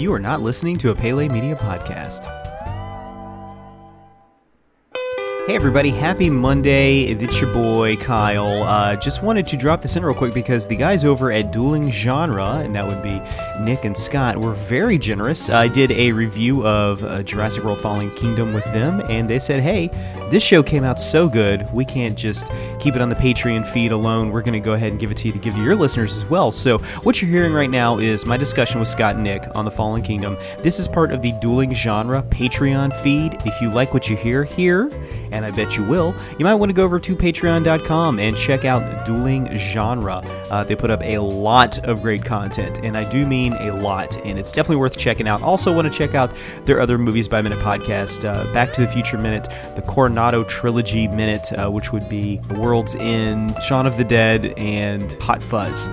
You are not listening to a Pele Media podcast. Hey everybody, happy Monday. It's your boy Kyle. Uh, just wanted to drop this in real quick because the guys over at Dueling Genre, and that would be Nick and Scott, were very generous. I did a review of uh, Jurassic World Fallen Kingdom with them, and they said, hey, this show came out so good, we can't just keep it on the Patreon feed alone. We're going to go ahead and give it to you to give to your listeners as well. So, what you're hearing right now is my discussion with Scott and Nick on the Fallen Kingdom. This is part of the Dueling Genre Patreon feed. If you like what you hear here, and I bet you will, you might want to go over to patreon.com and check out Dueling Genre. Uh, they put up a lot of great content, and I do mean a lot, and it's definitely worth checking out. Also, want to check out their other Movies by Minute podcast, uh, Back to the Future Minute, the Cornetto Trilogy Minute, uh, which would be The World's End, Shaun of the Dead, and Hot Fuzz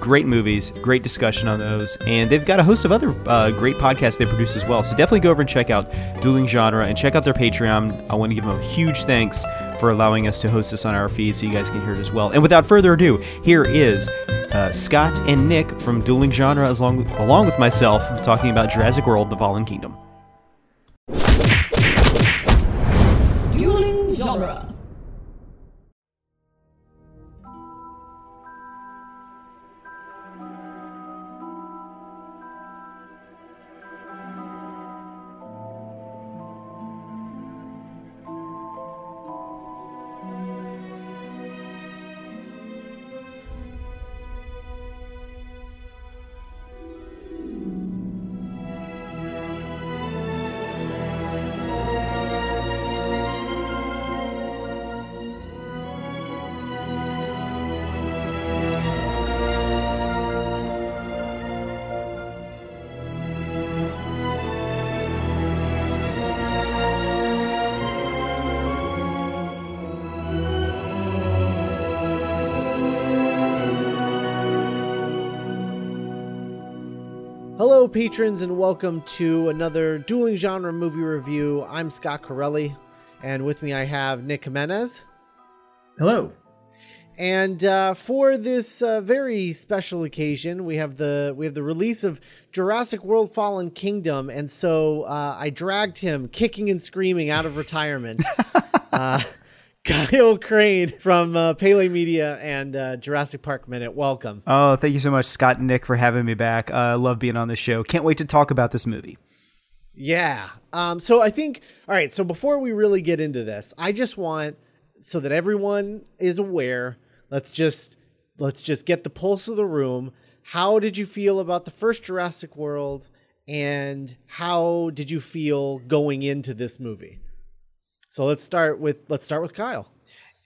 great movies, great discussion on those, and they've got a host of other uh, great podcasts they produce as well. So definitely go over and check out Dueling Genre and check out their Patreon. I want to give them a huge thanks for allowing us to host this on our feed so you guys can hear it as well. And without further ado, here is uh, Scott and Nick from Dueling Genre, as long, along with myself, talking about Jurassic World: The Fallen Kingdom. Dueling Genre. Patrons, and welcome to another dueling genre movie review. I'm Scott Corelli, and with me I have Nick Jimenez. Hello. And uh, for this uh, very special occasion, we have the we have the release of Jurassic World: Fallen Kingdom, and so uh, I dragged him kicking and screaming out of retirement. uh, Kyle Crane from uh, Pele Media and uh, Jurassic Park Minute. Welcome. Oh, thank you so much, Scott and Nick, for having me back. Uh, I love being on the show. Can't wait to talk about this movie. Yeah. Um, so I think, all right. So before we really get into this, I just want so that everyone is aware. Let's just let's just get the pulse of the room. How did you feel about the first Jurassic World, and how did you feel going into this movie? So let's start with let's start with Kyle.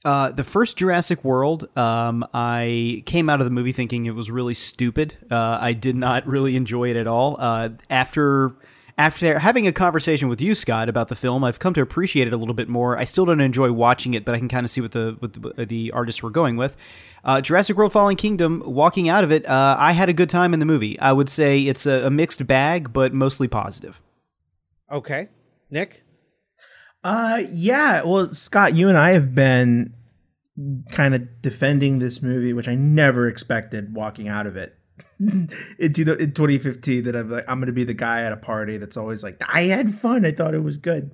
Uh, the first Jurassic World, um, I came out of the movie thinking it was really stupid. Uh, I did not really enjoy it at all. Uh, after after having a conversation with you, Scott, about the film, I've come to appreciate it a little bit more. I still don't enjoy watching it, but I can kind of see what the what the, the artists were going with. Uh, Jurassic World: Fallen Kingdom. Walking out of it, uh, I had a good time in the movie. I would say it's a, a mixed bag, but mostly positive. Okay, Nick. Uh yeah, well Scott, you and I have been kind of defending this movie, which I never expected walking out of it. into the, in 2015 that I'm like I'm going to be the guy at a party that's always like I had fun. I thought it was good.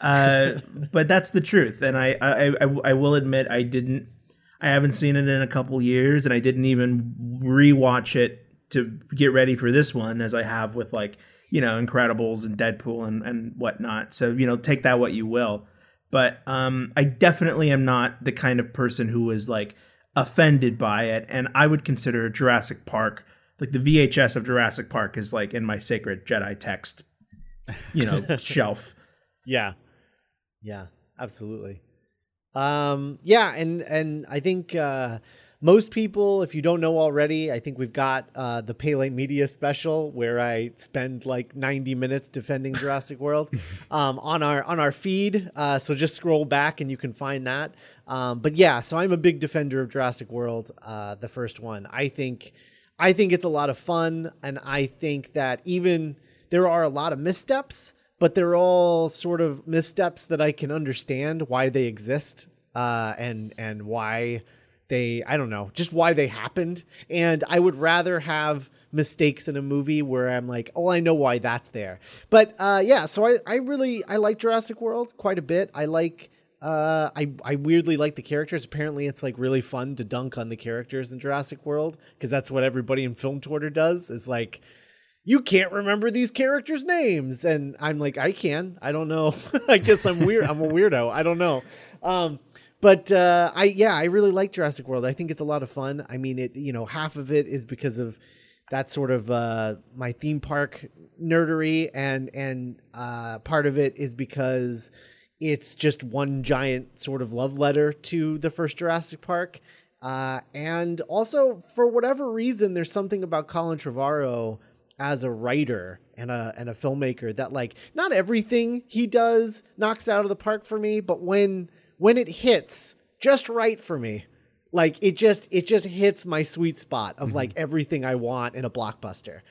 Uh, but that's the truth and I, I I I will admit I didn't I haven't seen it in a couple years and I didn't even rewatch it to get ready for this one as I have with like you know, Incredibles and Deadpool and, and whatnot. So, you know, take that what you will. But um, I definitely am not the kind of person who was like offended by it. And I would consider Jurassic Park, like the VHS of Jurassic Park is like in my sacred Jedi text, you know, shelf. Yeah. Yeah, absolutely. Um, yeah, and and I think uh most people, if you don't know already, I think we've got uh, the Pele Media special where I spend like 90 minutes defending Jurassic World um, on our on our feed. Uh, so just scroll back and you can find that. Um, but yeah, so I'm a big defender of Jurassic World, uh, the first one. I think I think it's a lot of fun, and I think that even there are a lot of missteps, but they're all sort of missteps that I can understand why they exist uh, and and why they I don't know just why they happened, and I would rather have mistakes in a movie where I'm like, oh, I know why that's there. But uh, yeah, so I I really I like Jurassic World quite a bit. I like. Uh, I I weirdly like the characters. Apparently, it's like really fun to dunk on the characters in Jurassic World because that's what everybody in Film Twitter does. Is like, you can't remember these characters' names, and I'm like, I can. I don't know. I guess I'm weird. I'm a weirdo. I don't know. Um, but uh, I yeah, I really like Jurassic World. I think it's a lot of fun. I mean, it you know half of it is because of that sort of uh, my theme park nerdery, and and uh, part of it is because it's just one giant sort of love letter to the first Jurassic Park. Uh, and also, for whatever reason, there's something about Colin Trevorrow as a writer and a and a filmmaker that like not everything he does knocks out of the park for me, but when when it hits just right for me, like it just it just hits my sweet spot of like everything I want in a blockbuster.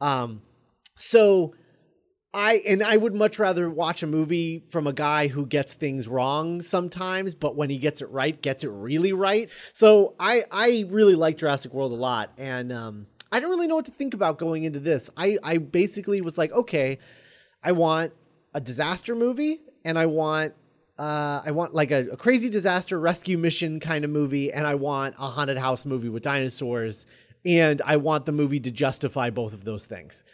Um, so I and I would much rather watch a movie from a guy who gets things wrong sometimes, but when he gets it right, gets it really right. So I I really like Jurassic World a lot, and um, I don't really know what to think about going into this. I I basically was like, okay, I want a disaster movie, and I want uh, I want like a, a crazy disaster rescue mission kind of movie, and I want a haunted house movie with dinosaurs, and I want the movie to justify both of those things.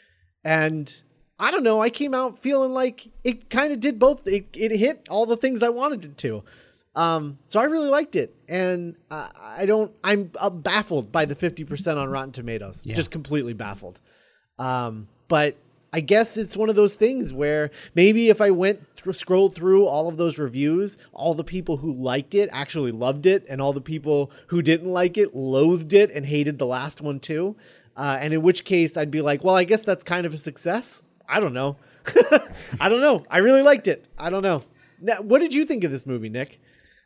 And I don't know. I came out feeling like it kind of did both. It, it hit all the things I wanted it to. Um, so I really liked it, and uh, I don't. I'm uh, baffled by the fifty percent on Rotten Tomatoes. Just completely baffled. Um, but I guess it's one of those things where maybe if I went scrolled through all of those reviews, all the people who liked it actually loved it, and all the people who didn't like it loathed it and hated the last one too. Uh, and in which case, I'd be like, well, I guess that's kind of a success. I don't know. I don't know. I really liked it. I don't know. Now, what did you think of this movie, Nick?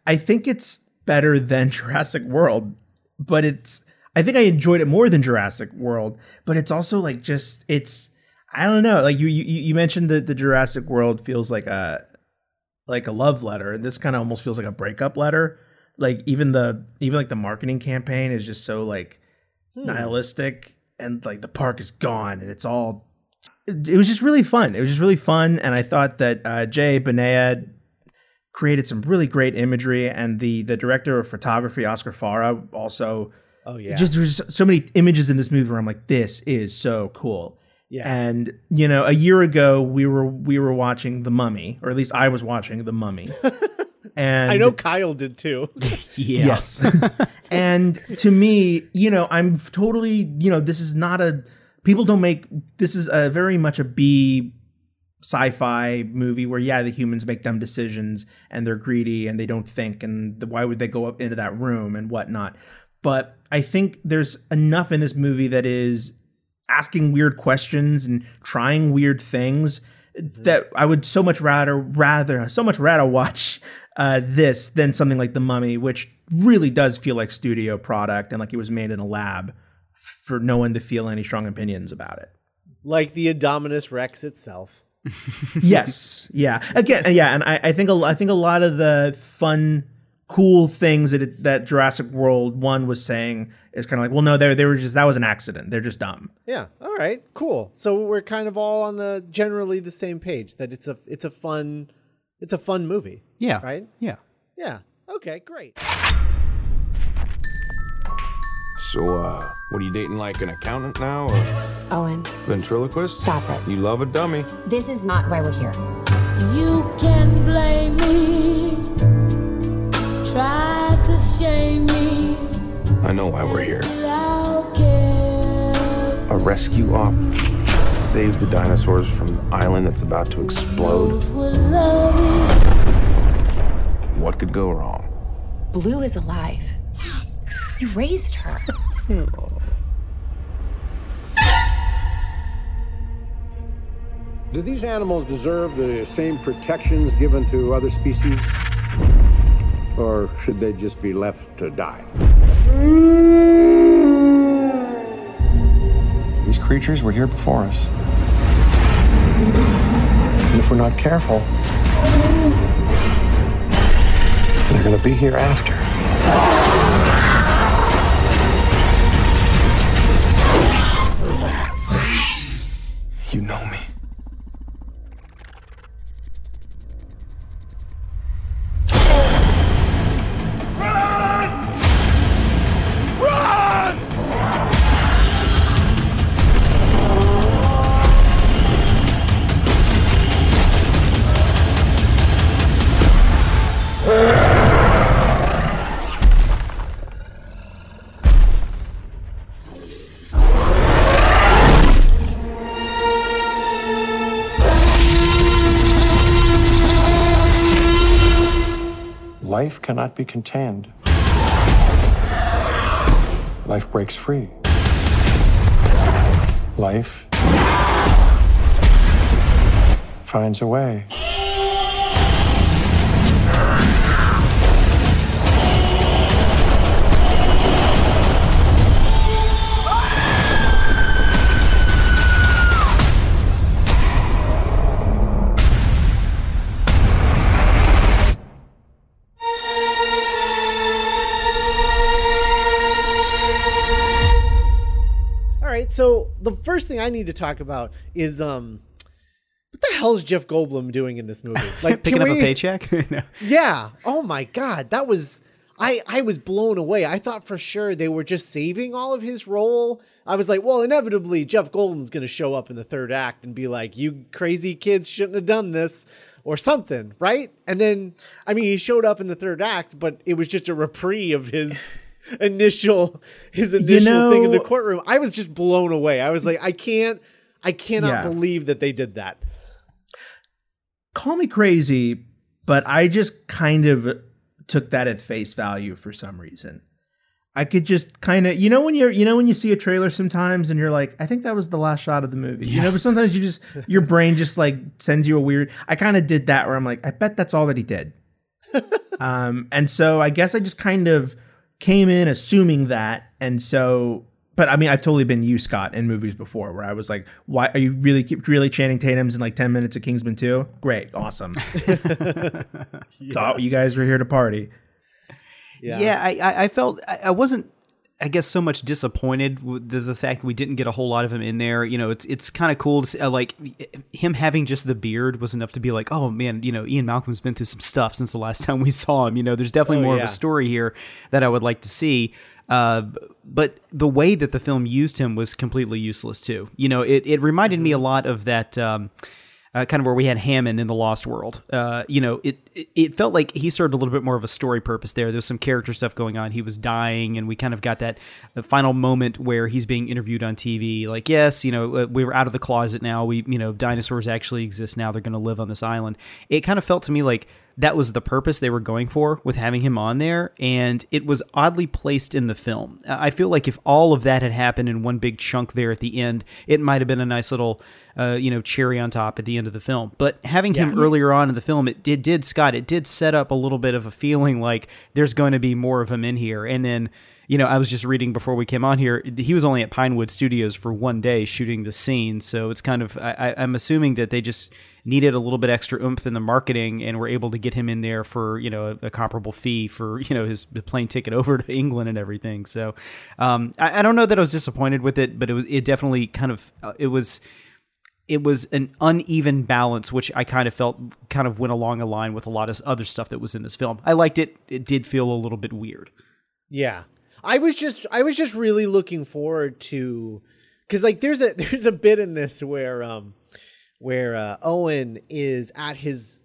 I think it's better than Jurassic World, but it's I think I enjoyed it more than Jurassic World, but it's also like just it's I don't know. Like you you, you mentioned that the Jurassic World feels like a like a love letter, and this kind of almost feels like a breakup letter. Like even the even like the marketing campaign is just so like nihilistic, and like the park is gone, and it's all. It, it was just really fun. It was just really fun, and I thought that uh, Jay Benet created some really great imagery, and the the director of photography, Oscar Faura, also. Oh yeah. Just there's so many images in this movie where I'm like, this is so cool. Yeah. And you know, a year ago we were we were watching The Mummy, or at least I was watching The Mummy. and I know Kyle did too. Yeah. Yes. and to me, you know, I'm totally, you know, this is not a people don't make this is a very much a B sci-fi movie where yeah, the humans make dumb decisions and they're greedy and they don't think and the, why would they go up into that room and whatnot. But I think there's enough in this movie that is asking weird questions and trying weird things that I would so much rather rather so much rather watch uh, this than something like The Mummy, which really does feel like studio product and like it was made in a lab for no one to feel any strong opinions about it. like the Indominus Rex itself. yes, yeah. Again, yeah, and I, I think a, I think a lot of the fun, cool things that it, that Jurassic World One was saying is kind of like, well, no, they they were just that was an accident. They're just dumb. Yeah. All right. Cool. So we're kind of all on the generally the same page that it's a it's a fun it's a fun movie. Yeah. Right? Yeah. Yeah. Okay, great. So, uh, what are you dating like an accountant now or Owen, ventriloquist? stop it. You love a dummy. This is not why we're here. You can blame me, try to shame me. I know why we're here. Still I'll care. A rescue op. Save the dinosaurs from the island that's about to explode. Those will love me. What could go wrong? Blue is alive. You raised her. Do these animals deserve the same protections given to other species? Or should they just be left to die? These creatures were here before us. And if we're not careful, they're gonna be here after. Cannot be contained. Life breaks free. Life finds a way. First thing I need to talk about is um, what the hell is Jeff Goldblum doing in this movie? Like Picking up a paycheck? No. Yeah. Oh my god, that was I I was blown away. I thought for sure they were just saving all of his role. I was like, well, inevitably Jeff Goldblum's going to show up in the third act and be like, "You crazy kids shouldn't have done this." Or something, right? And then, I mean, he showed up in the third act, but it was just a reprieve of his initial his initial thing in the courtroom. I was just blown away. I was like, I can't, I cannot Yeah. believe that they did that. Call me crazy, but I just kind of took that at face value for some reason. I could just kind of, you know, when you're, you know, when you see a trailer sometimes and you're like, I think that was the last shot of the movie, you know, but sometimes you just, your brain just like sends you a weird, I kind of did that where I'm like, I bet that's all that he did. um, and so I guess I just kind of came in assuming that. And so, but I mean, I've totally been you, Scott, in movies before where I was like, why are you really, keep really Channing Tatum's in like 10 minutes of Kingsman 2? Great. Awesome. Thought you guys were here to party. Yeah, I, I, I felt I, I wasn't. I guess so much disappointed with the, the fact we didn't get a whole lot of him in there. You know, it's it's kind of cool to see, uh, like him having just the beard was enough to be like, oh man, you know, Ian Malcolm's been through some stuff since the last time we saw him. You know, there's definitely Oh, more yeah. of a story here that I would like to see. Uh, but the way that the film used him was completely useless too. You know, it, it reminded me a lot of that. Um, uh, kind of where we had Hammond in the Lost World. Uh, you know, it, it it felt like he served a little bit more of a story purpose there. There was some character stuff going on. He was dying, and we kind of got that the final moment where he's being interviewed on TV. Like, yes, you know, uh, we were out of the closet now. We, you know, dinosaurs actually exist now. They're going to live on this island. It kind of felt to me like that was the purpose they were going for with having him on there, and it was oddly placed in the film. I feel like if all of that had happened in one big chunk there at the end, it might have been a nice little, uh, you know, cherry on top at the end of the film. But having him earlier on in the film, it did, did Scott, it did set up a little bit of a feeling like there's going to be more of him in here, and then. You know, I was just reading before we came on here. He was only at Pinewood Studios for one day shooting the scene, so it's kind of. I, I'm assuming that they just needed a little bit extra oomph in the marketing and were able to get him in there for you know a, a comparable fee for you know his plane ticket over to England and everything. So um, I, I don't know that I was disappointed with it, but it was it definitely kind of uh, it was it was an uneven balance, which I kind of felt kind of went along a line with a lot of other stuff that was in this film. I liked it. It did feel a little bit weird. Yeah. I was just I was just really looking forward to cuz like there's a there's a bit in this where um where uh, Owen is at his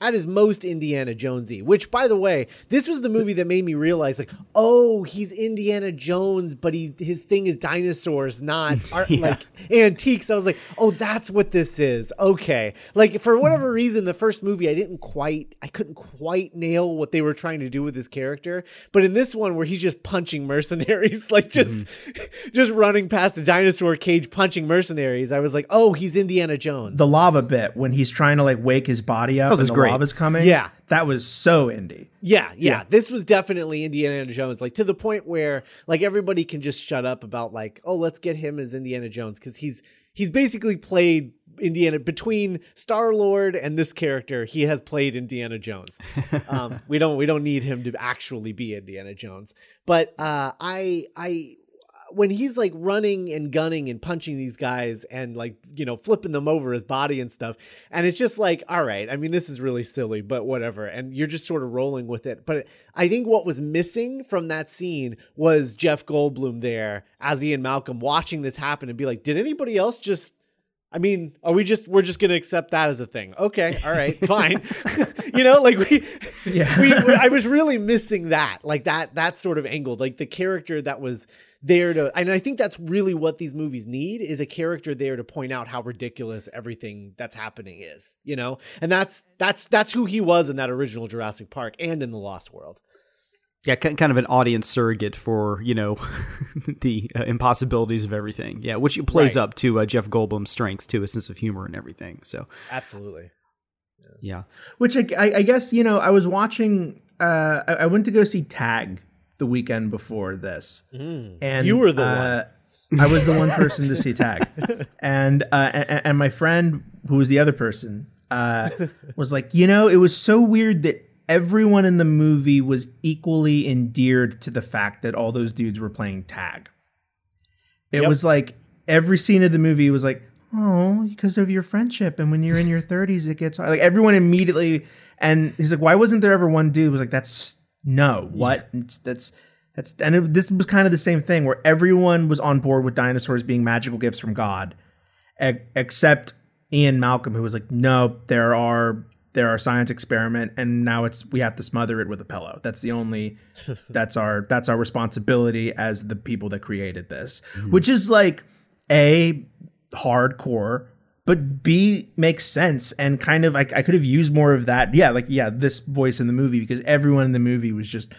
at his most Indiana Jonesy, which by the way, this was the movie that made me realize like, oh, he's Indiana Jones, but he his thing is dinosaurs, not art, like antiques. I was like, oh, that's what this is. Okay. Like for whatever mm-hmm. reason, the first movie I didn't quite I couldn't quite nail what they were trying to do with his character. But in this one where he's just punching mercenaries, like just mm-hmm. just running past a dinosaur cage punching mercenaries, I was like, oh, he's Indiana Jones. The lava bit when he's trying to like wake his body up Oh, and that's the great. lava's coming. Yeah. That was so indie. Yeah, yeah, Yeah. This was definitely Indiana Jones, like to the point where like everybody can just shut up about like, oh, let's get him as Indiana Jones because he's he's basically played Indiana between Star Lord and this character. He has played Indiana Jones. um, we don't we don't need him to actually be Indiana Jones, but uh, I I when he's like running and gunning and punching these guys and like you know flipping them over his body and stuff and it's just like all right i mean this is really silly but whatever and you're just sort of rolling with it but i think what was missing from that scene was jeff goldblum there as ian malcolm watching this happen and be like did anybody else just I mean, are we just we're just gonna accept that as a thing? Okay, all right, fine. you know, like we, Yeah. we, we- I was really missing that, like that that sort of angle, like the character that was there to, and I think that's really what these movies need is a character there to point out how ridiculous everything that's happening is, you know, and that's that's that's who he was in that original Jurassic Park and in the Lost World. Yeah, kind of an audience surrogate for you know the uh, impossibilities of everything. Yeah, which plays Right. up to uh, Jeff Goldblum's strengths too, a sense of humor and everything. So Absolutely. yeah, Which I, I, I guess you know I was watching. Uh, I, I went to go see Tag the weekend before this, and Mm. You were the uh, I was the one person to see Tag, and uh, and, and my friend who was the other person uh, was like, you know, it was so weird that everyone in the movie was equally endeared to the fact that all those dudes were playing tag. It Yep. was like every scene of the movie was like, oh, because of your friendship, and when you're in your 30s, it gets hard. Like everyone immediately, and he's like, why wasn't there ever one dude was like, that's no, what? It's- that's that's and it, this was kind of the same thing where everyone was on board with dinosaurs being magical gifts from God, e- except Ian Malcolm, who was like, no, there are there are science experiment, and now it's we have to smother it with a pillow. That's the only that's our that's our responsibility as the people that created this, hmm. which is like a hardcore. But B makes sense and kind of I, I could have used more of that. Yeah, like yeah, this voice in the movie because everyone in the movie was just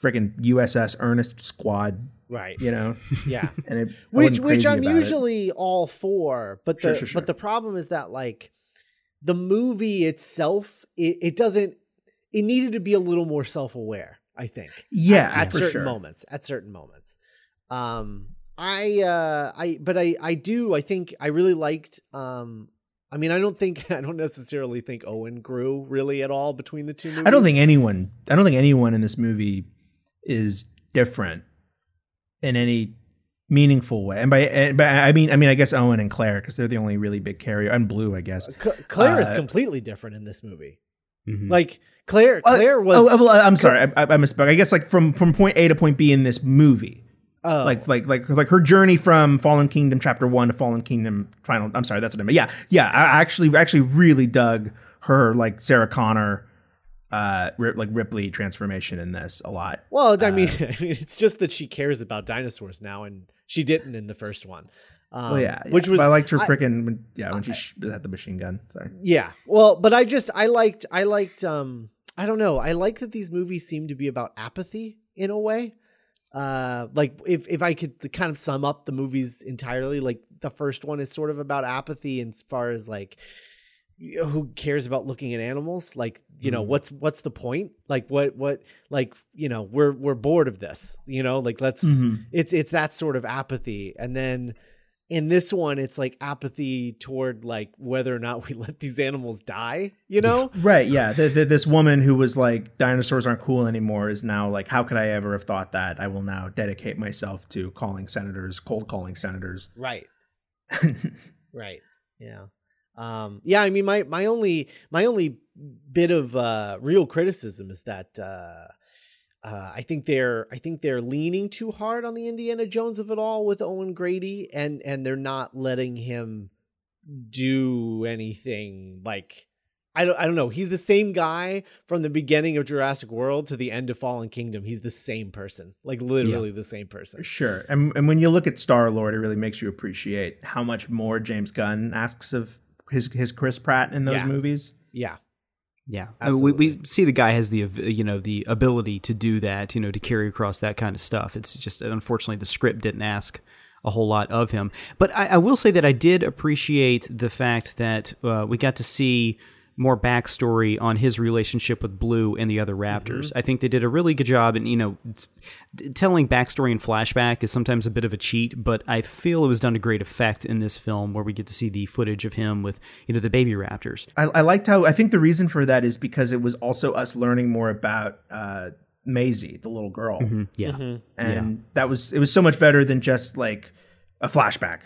freaking USS Ernest Squad, Right. you know. Yeah. And it, which which I'm about it. usually all for, but the Sure, sure, sure. but the problem is that like the movie itself, it, it doesn't. It needed to be a little more self aware. I think. Yeah, at, at for certain sure. moments. At certain moments. Um, I uh, I but I I do I think I really liked um. I mean, I don't think I don't necessarily think Owen grew really at all between the two movies. I don't think anyone. I don't think anyone in this movie is different in any meaningful way. And by, and by I mean, I mean, I guess Owen and Claire because they're the only really big carrier, and Blue, I guess. Cl- Claire is Uh, completely different in this movie. Mhm. Like Claire, Uh, Claire was. Oh, well, I'm sorry, I, I I misspoke. I guess like from from point A to point B in this movie. Oh, Like like like like her journey from Fallen Kingdom chapter one to Fallen Kingdom final. I'm sorry, that's what I meant. Yeah, yeah. I actually actually really dug her like Sarah Connor, uh, Rip, like Ripley transformation in this a lot. Well, I mean, I mean, it's just that she cares about dinosaurs now, and she didn't in the first one. Um, Well, yeah, which was But I liked her I- freaking when, yeah when she had the machine gun. Sorry. Yeah, well, but I just I liked I liked um I don't know I like that these movies seem to be about apathy in a way. Uh, like if if I could kind of sum up the movies entirely, like the first one is sort of about apathy as far as like who cares about looking at animals? Like you know what's what's the point? Like what what like you know we're we're bored of this you know? Like let's Mhm. it's it's that sort of apathy. And then in this one it's like apathy toward like whether or not we let these animals die you know Right. Yeah. The, the, this woman who was like dinosaurs aren't cool anymore is now like, how could I ever have thought that? I will now dedicate myself to calling senators, cold calling senators. right right yeah um yeah i mean my my only my only bit of uh real criticism is that uh uh, I think they're I think they're leaning too hard on the Indiana Jones of it all with Owen Grady, and and they're not letting him do anything like I don't I don't know. He's the same guy from the beginning of Jurassic World to the end of Fallen Kingdom. He's the same person, like literally the same person. Sure. And, and when you look at Star Lord, it really makes you appreciate how much more James Gunn asks of his his Chris Pratt in those Yeah. movies. Yeah, Yeah, I mean, we, we see the guy has the you know the ability to do that, you know, to carry across that kind of stuff. It's just unfortunately the script didn't ask a whole lot of him. But I, I will say that I did appreciate the fact that uh, we got to see more backstory on his relationship with Blue and the other Raptors. Mm-hmm. I think they did a really good job, and you know, it's, telling backstory and flashback is sometimes a bit of a cheat, but I feel it was done to great effect in this film, where we get to see the footage of him with you know the baby Raptors. I, I liked how I think the reason for that is because it was also us learning more about uh, Maisie, the little girl, mm-hmm. Yeah. Mm-hmm. and that was it was so much better than just like a flashback,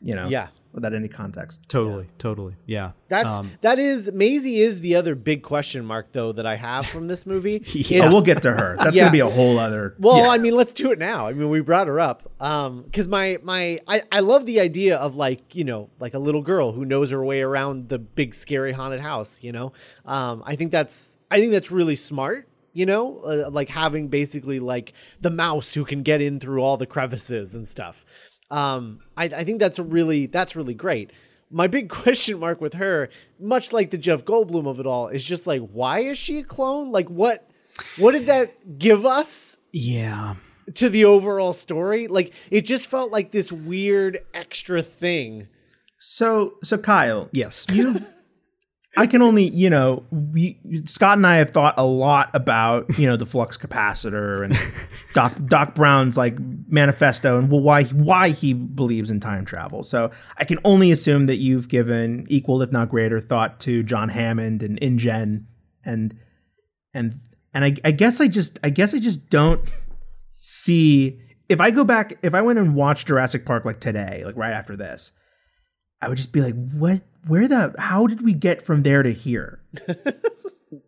you know, Yeah. Without any context. Totally. Totally. Yeah. That's Um, that is Maisie is the other big question mark though that I have from this movie. Yeah. Oh, we'll get to her. That's Yeah. gonna be a whole other. Well, yeah. I mean, let's do it now. I mean, we brought her up um cuz my my I I love the idea of like, you know, like a little girl who knows her way around the big scary haunted house, you know. Um I think that's I think that's really smart, you know, uh, like having basically like the mouse who can get in through all the crevices and stuff. Um I I think that's a really that's really great. My big question mark with her, much like the Jeff Goldblum of it all, is just like why is she a clone? Like what what did that give us yeah. to the overall story. Like it just felt like this weird extra thing. so so Kyle, Yes. you I can only, you know, we Scott and I have thought a lot about, you know, the flux capacitor and Doc Doc Brown's like manifesto and well, why why he believes in time travel. So I can only assume that you've given equal, if not greater, thought to John Hammond and InGen and and and I, I guess I just I guess I just don't see if I go back if I went and watched Jurassic Park like today, like right after this, I would just be like, what? Where the? How did we get from there to here?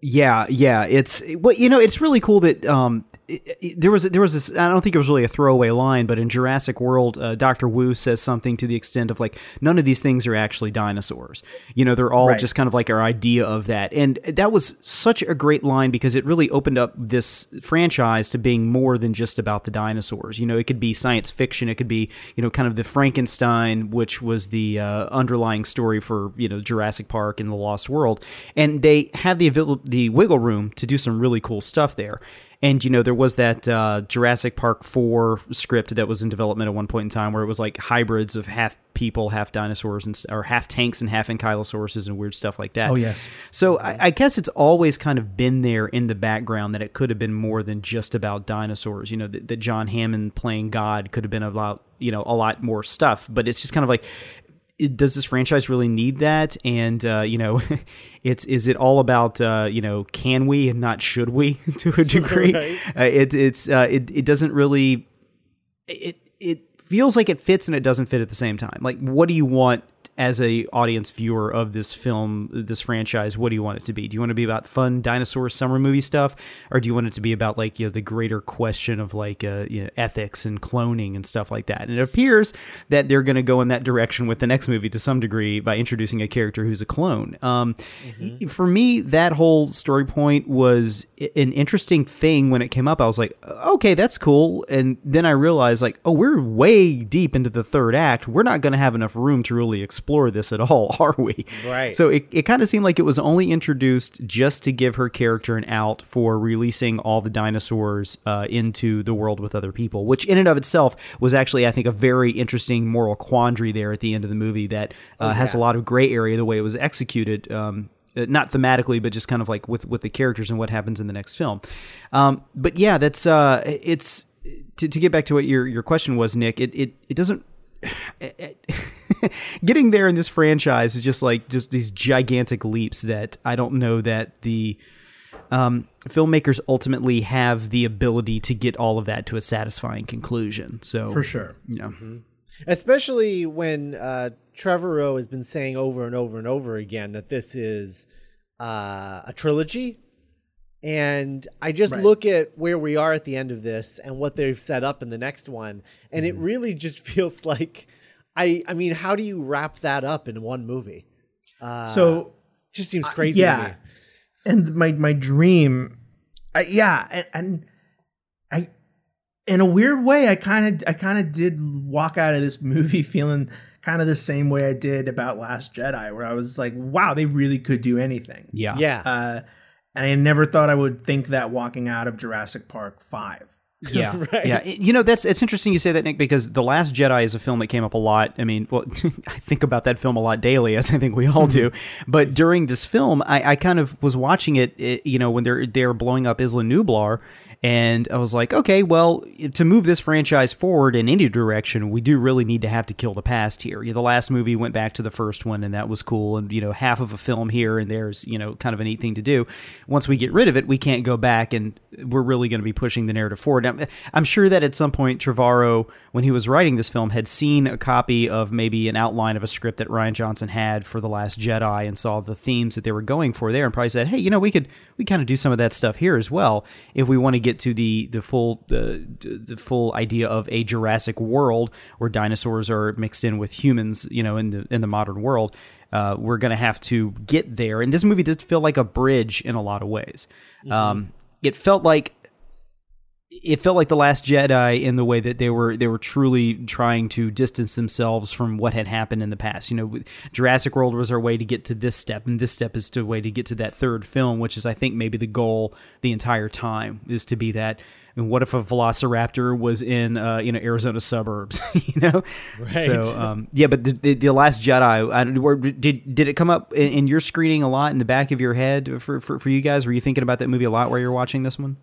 Yeah, yeah, it's well, you know, it's really cool that um, it, it- there was there was this. I don't think it was really a throwaway line, but in Jurassic World, uh, Doctor Wu says something to the extent of like, none of these things are actually dinosaurs. You know, they're all Right. just kind of like our idea of that, and that was such a great line because it really opened up this franchise to being more than just about the dinosaurs. You know, it could be science fiction, it could be you know kind of the Frankenstein, which was the uh, underlying story for you know Jurassic Park and the Lost World, and they had the the wiggle room to do some really cool stuff there. And you know there was that uh, Jurassic Park four script that was in development at one point in time where it was like hybrids of half people, half dinosaurs, and or half tanks and half ankylosauruses and weird stuff like that. Oh, yes. So I, I guess it's always kind of been there in the background that it could have been more than just about dinosaurs. You know that, that John Hammond playing God could have been a lot, you know, a lot more stuff. But it's just kind of like it- does this franchise really need that? And uh, you know, it's is it all about uh, you know can we and not should we to a degree? Right. uh, it it's uh, it it doesn't really it it feels like it fits and it doesn't fit at the same time. Like, what do you want as a audience viewer of this film, this franchise? What do you want it to be? Do you want it to be about fun dinosaur summer movie stuff, or do you want it to be about like you know the greater question of like uh, you know, ethics and cloning and stuff like that? And it appears that they're going to go in that direction with the next movie to some degree by introducing a character who's a clone. Um, y- For me, that whole story point was an interesting thing when it came up. I was like, okay, that's cool. And then I realized, like, oh, we're way deep into the third act. We're not going to have enough room to really explore this at all, are we? Right. So it, it kind of seemed like it was only introduced just to give her character an out for releasing all the dinosaurs uh, into the world with other people, which in and of itself was actually, I think, a very interesting moral quandary there at the end of the movie that uh, has a lot of gray area the way it was executed. Um, uh, not thematically, but just kind of like with with the characters and what happens in the next film. Um, but yeah, that's uh, it's to, to get back to what your your question was, Nick. It it it doesn't getting there in this franchise is just like just these gigantic leaps that I don't know that the um, filmmakers ultimately have the ability to get all of that to a satisfying conclusion. So For sure. yeah, especially when uh, Trevorrow has been saying over and over and over again that this is uh, a trilogy. And I just Right. look at where we are at the end of this and what they've set up in the next one, and it really just feels like I I mean, how do you wrap that up in one movie? Uh, So just seems crazy. yeah. To me. and my my dream I, yeah and, and i in a weird way i kind of i kind of did walk out of this movie feeling kind of the same way i did about last jedi where i was like wow they really could do anything yeah, Yeah. uh and i never thought i would think that walking out of jurassic park 5 Yeah, Right. yeah. You know, that's it's interesting you say that, Nick, because the Last Jedi is a film that came up a lot. I mean, well, I think about that film a lot daily, as I think we all do. Mm-hmm. But during this film, I, I kind of was watching it, it, you know, when they're they're blowing up Isla Nublar, And I was like, okay, well, to move this franchise forward in any direction, we do really need to have to kill the past here. You know, the last movie went back to the first one, and that was cool. And, you know, half of a film here and there's, you know, kind of a neat thing to do. Once we get rid of it, we can't go back, and we're really going to be pushing the narrative forward. I'm, I'm sure that at some point, Trevorrow, when he was writing this film, had seen a copy of maybe an outline of a script that Rian Johnson had for The Last Jedi and saw the themes that they were going for there and probably said, hey, you know, we could, we kind of do some of that stuff here as well if we want to get to the the full the the full idea of a Jurassic world where dinosaurs are mixed in with humans, you know, in the in the modern world. Uh, we're gonna have to get there, and this movie does feel like a bridge in a lot of ways. Um, it felt like it felt like the last jedi in the way that they were they were truly trying to distance themselves from what had happened in the past. You know jurassic world was our way to get to this step and this step is the way to get to that third film which is i think maybe the goal the entire time is to be that and what if a velociraptor was in uh, you know arizona suburbs you know? Right. so um, yeah but the, the, the last jedi I, did did it come up in, in your screening a lot in the back of your head for, for, for you guys? Were you thinking about that movie a lot while you're watching this one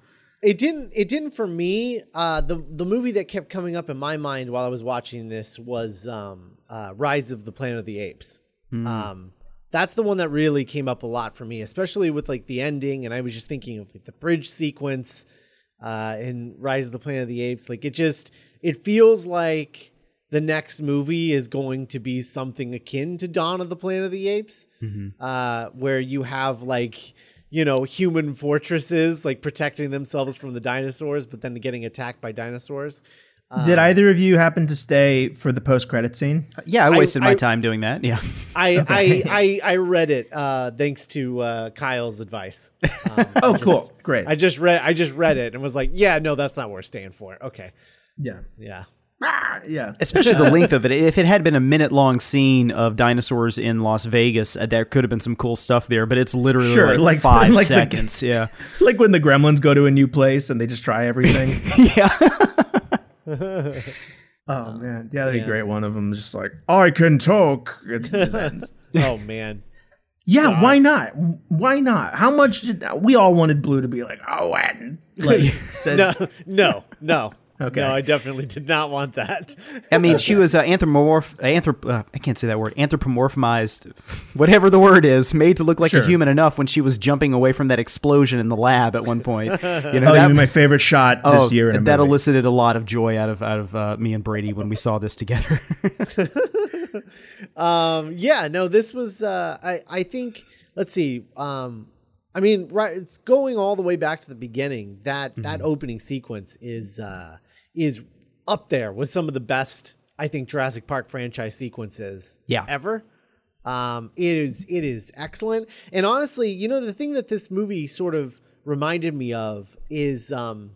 It didn't. It didn't for me. Uh, the the movie that kept coming up in my mind while I was watching this was um, uh, Rise of the Planet of the Apes. Um, that's the one that really came up a lot for me, especially with like the ending. And I was just thinking of like, the bridge sequence uh, in Rise of the Planet of the Apes. Like it just it feels like the next movie is going to be something akin to Dawn of the Planet of the Apes, uh, where you have like you know human fortresses like protecting themselves from the dinosaurs, but then getting attacked by dinosaurs. Did either of you happen to stay for the post credit scene? yeah i I- wasted my I- time doing that yeah I I, I I read it uh, thanks to uh, Kyle's advice. Um, Oh, just- cool. Great. I just read I just read it and was like, yeah, no, that's not worth staying for. Okay, yeah. yeah. Ah, yeah. especially the length of it. If it had been a minute long scene of dinosaurs in Las Vegas, uh, there could have been some cool stuff there. But it's literally Sure, like, like- five like the- seconds. yeah, Like when the gremlins go to a new place and they just try everything. yeah. oh man, yeah, that'd be great. One of them is just like, I can talk. It just ends. Oh man. Yeah, why not? Why not? How much did we all wanted Blue to be like, oh, and like said, No, no, no. Okay. No, I definitely did not want that. I mean, she was uh, anthropomorph. Anthrop- uh, I can't say that word. Anthropomorphized, whatever the word is, made to look like Sure. a human enough when she was jumping away from that explosion in the lab at one point. You know, oh, you that mean my favorite shot this oh, year in a that movie. elicited a lot of joy out of out of uh, me and Brady when we saw this together. Um, yeah, no, this was. Uh, I I think. Let's see. Um, I mean, right. It's going all the way back to the beginning. That that opening sequence is uh, is up there with some of the best. I think Jurassic Park franchise sequences. Yeah. ever. Um, it is it is excellent. And honestly, you know, the thing that this movie sort of reminded me of is um,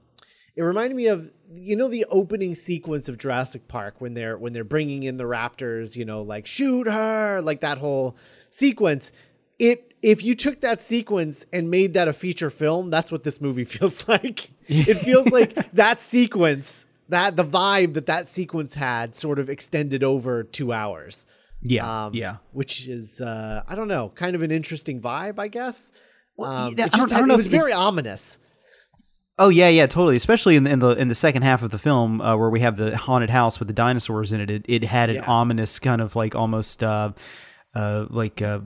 it reminded me of you know the opening sequence of Jurassic Park when they're when they're bringing in the raptors, you know, like shoot her, like that whole sequence. It if you took that sequence and made that a feature film, that's what this movie feels like. it feels like that sequence, that the vibe that that sequence had, sort of extended over two hours. yeah, Um, yeah. which is uh, I don't know, kind of an interesting vibe, I guess. Um, yeah, it I don't- just I don't know it was if it- very ominous. Oh yeah, yeah, totally. Especially in the in the, in the second half of the film, uh, where we have the haunted house with the dinosaurs in it. It, it had an Yeah. ominous kind of like almost uh, uh, like uh,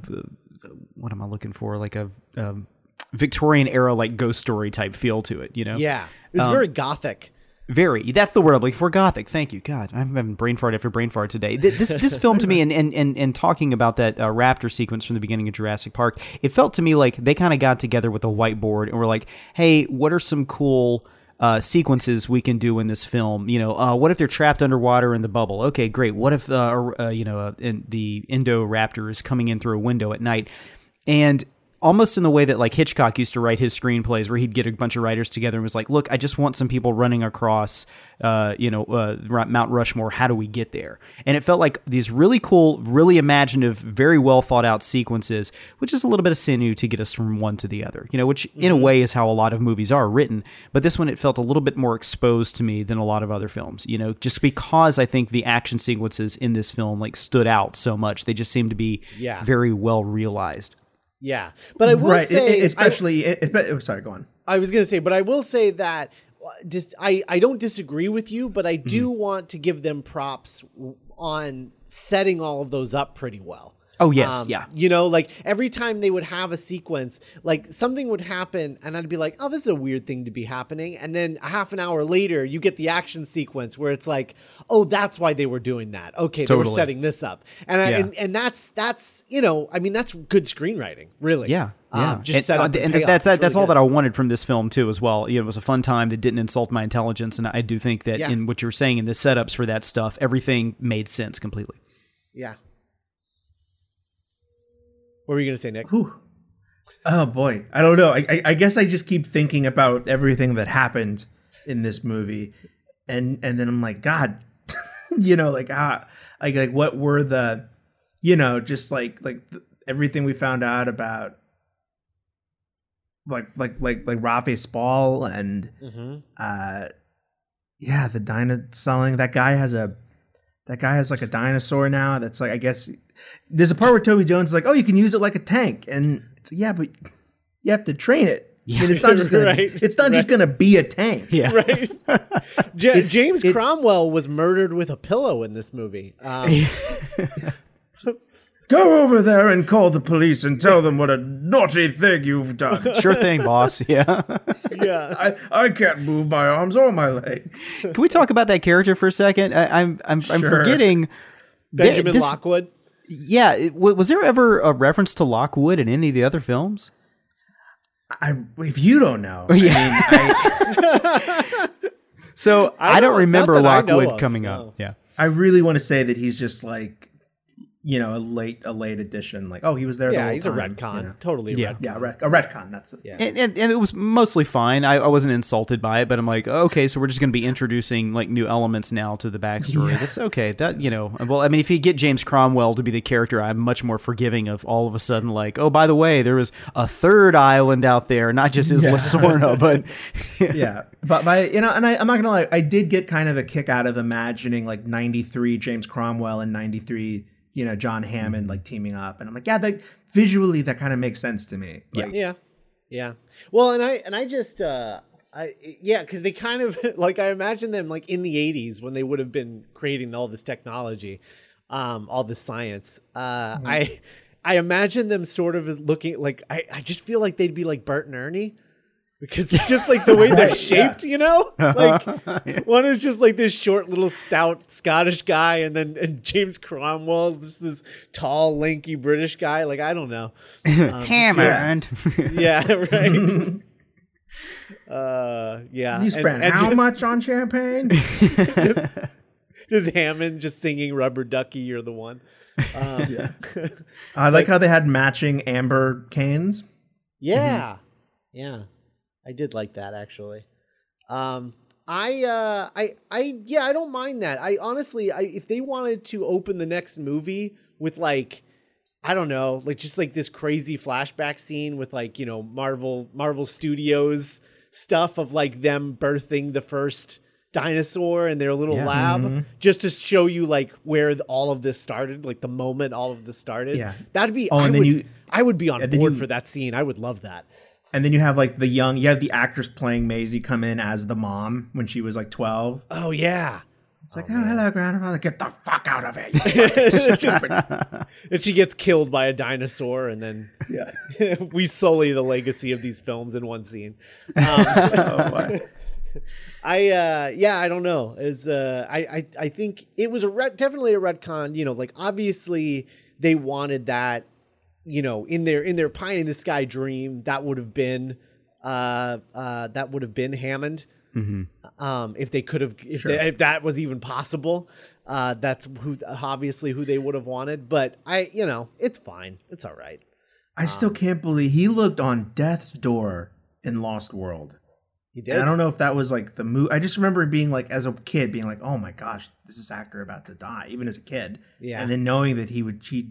what am I looking for? Like a um, Victorian era like ghost story type feel to it. You know? Yeah, it was very gothic. Very. That's the word I'm looking for. Gothic. Thank you. God, I'm having brain fart after brain fart today. This this film to me, and and and, and talking about that uh, raptor sequence from the beginning of Jurassic Park, it felt to me like they kind of got together with a whiteboard and were like, "Hey, what are some cool?" Uh, sequences we can do in this film. You know, uh, what if they're trapped underwater in the bubble? Okay, great. What if uh, uh, you know uh, in, the Indoraptor is coming in through a window at night? And almost in the way that like Hitchcock used to write his screenplays, where he'd get a bunch of writers together and was like, "Look, I just want some people running across, uh, you know, uh, Mount Rushmore. How do we get there?" And it felt like these really cool, really imaginative, very well thought out sequences, which is a little bit of sinew to get us from one to the other. You know, which in a way is how a lot of movies are written. But this one, it felt a little bit more exposed to me than a lot of other films. You know, just because I think the action sequences in this film like stood out so much, they just seemed to be Yeah. very well realized. Yeah, but I will right, say, e- I- especially. e- espe- oh, sorry, go on. I was gonna say, but I will say that uh, just I I don't disagree with you, but I do Mm-hmm. want to give them props on setting all of those up pretty well. Oh, yes, Um, yeah. You know, like every time they would have a sequence, like something would happen, and I'd be like, "Oh, this is a weird thing to be happening," and then a half an hour later, you get the action sequence where it's like, "Oh, that's why they were doing that." Okay, they were setting this up, and I, Yeah. and and that's that's you know, I mean, that's good screenwriting, really. Yeah, Um, yeah. just and, set uh, up, and payoff. that's that, It's that's all good. that I wanted from this film too, as well. You know, it was a fun time that didn't insult my intelligence, and I do think that Yeah. in what you were saying in the setups for that stuff, everything made sense completely. Yeah. What were you gonna say, Nick? Whew. Oh boy, I don't know. I, I I guess I just keep thinking about everything that happened in this movie, and and then I'm like, God, you know, like ah, like like what were the, you know, just like like th- everything we found out about, like like like like Rafe Spall and Mm-hmm. uh, yeah, the dino selling. That guy has a, that guy has like a dinosaur now. That's like I guess there's a part where Toby Jones is like, oh, you can use it like a tank, and it's like, yeah, but you have to train it. I mean, it's not just gonna, Right, it's not just gonna be a tank. Yeah, Right. Ja- James it- Cromwell was murdered with a pillow in this movie. Um, Go over there and call the police and tell them what a naughty thing you've done. sure thing, boss. Yeah. yeah. I, I can't move my arms or my legs. Can we talk about that character for a second? I, I'm I'm I'm Sure. forgetting. Benjamin this- Lockwood. Yeah, was there ever a reference to Lockwood in any of the other films? I, if you don't know, Yeah. I, mean, I, So I, don't, don't- remember not that I know Lockwood coming no. up. Yeah. I really want to say that he's just like, you know, a late a late addition. Like, oh, he was there. the Yeah, whole he's a time, retcon. you know. Totally a Yeah. retcon. Yeah, a, ret- a retcon. That's it. Yeah. And, and, and it was mostly fine. I, I wasn't insulted by it, but I'm like, okay, so we're just going to be introducing like new elements now to the backstory. That's okay. That you know, well, I mean, if you get James Cromwell to be the character, I'm much more forgiving of all of a sudden like, oh, by the way, there was a third island out there, not just Isla Sorna, but yeah, but by you know, and I, I'm not gonna lie, I did get kind of a kick out of imagining like '93 James Cromwell and '93, you know, John Hammond like teaming up, and I'm like, yeah, that visually that kind of makes sense to me. Like, Yeah. Yeah. Well, and I and I just uh I yeah, cuz they kind of like I imagine them like in the 80s when they would have been creating all this technology, um all this science. Uh I I imagine them sort of as looking like I I just feel like they'd be like Bert and Ernie. Because it's just like the way they're shaped, you know? Like one is just like this short little stout Scottish guy and then and James Cromwell's just this tall, lanky British guy. Like I don't know. Um, Hammond. yeah, right. uh, yeah. You spent and how just, much on champagne? Just Hammond just singing "Rubber Ducky." You're the one. Um, yeah. I like how they had matching amber canes. yeah, yeah. I did like that actually. Um, I, uh, I, I, yeah, I don't mind that. I honestly, I if they wanted to open the next movie with like. I don't know, like just like this crazy flashback scene with like, you know, Marvel Marvel Studios stuff of like them birthing the first dinosaur in their little Yeah. lab just to show you like where the, all of this started, like the moment all of this started. Yeah. That'd be Oh, I and then would you- I would be on board you- for that scene. I would love that. And then you have like the young, you have the actress playing Maisie come in as the mom when she was like 12. Oh yeah. It's like, oh, hello, grandfather. Get the fuck out of it. It's just- and she gets killed by a dinosaur, and then yeah. we sully the legacy of these films in one scene. Um, I uh yeah, I don't know. Is uh I, I I think it was a red definitely a retcon, you know, like obviously they wanted that, you know, in their in their pie in the sky dream, that would have been uh uh that would have been Hammond. Um if they could have if Sure. they, if that was even possible. Uh that's who obviously who they would have wanted, but I you know, it's fine. It's all right. I still can't believe he looked on death's door in Lost World. He And did. I don't know if that was like the move. I just remember being like, as a kid, being like, "Oh my gosh, this is actor about to die," even as a kid. Yeah. And then knowing that he would cheat.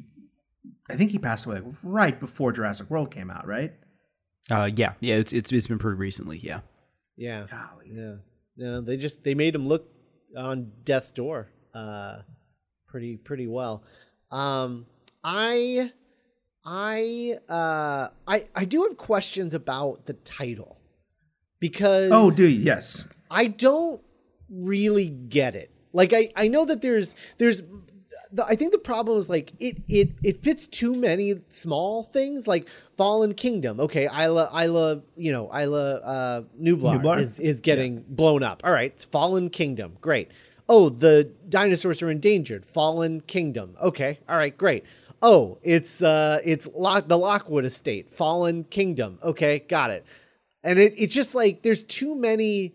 I think he passed away right before Jurassic World came out, right? uh, yeah, yeah, it's, it's it's been pretty recently. Yeah. Yeah. Golly. Yeah. No, they just they made him look on death's door uh pretty pretty well. Um I I uh I I do have questions about the title because Oh, do you? Yes. I don't really get it. Like I I know that there's there's the, I think the problem is like it it it fits too many small things like Fallen Kingdom. Okay, Isla Isla you know Isla uh, Nublar, Nublar? is is getting blown up. All right, Fallen Kingdom, great. Oh, the dinosaurs are endangered. Fallen Kingdom. Okay, all right, great. Oh, it's uh it's Lock the Lockwood Estate. Fallen Kingdom. Okay, got it. And it it's just like there's too many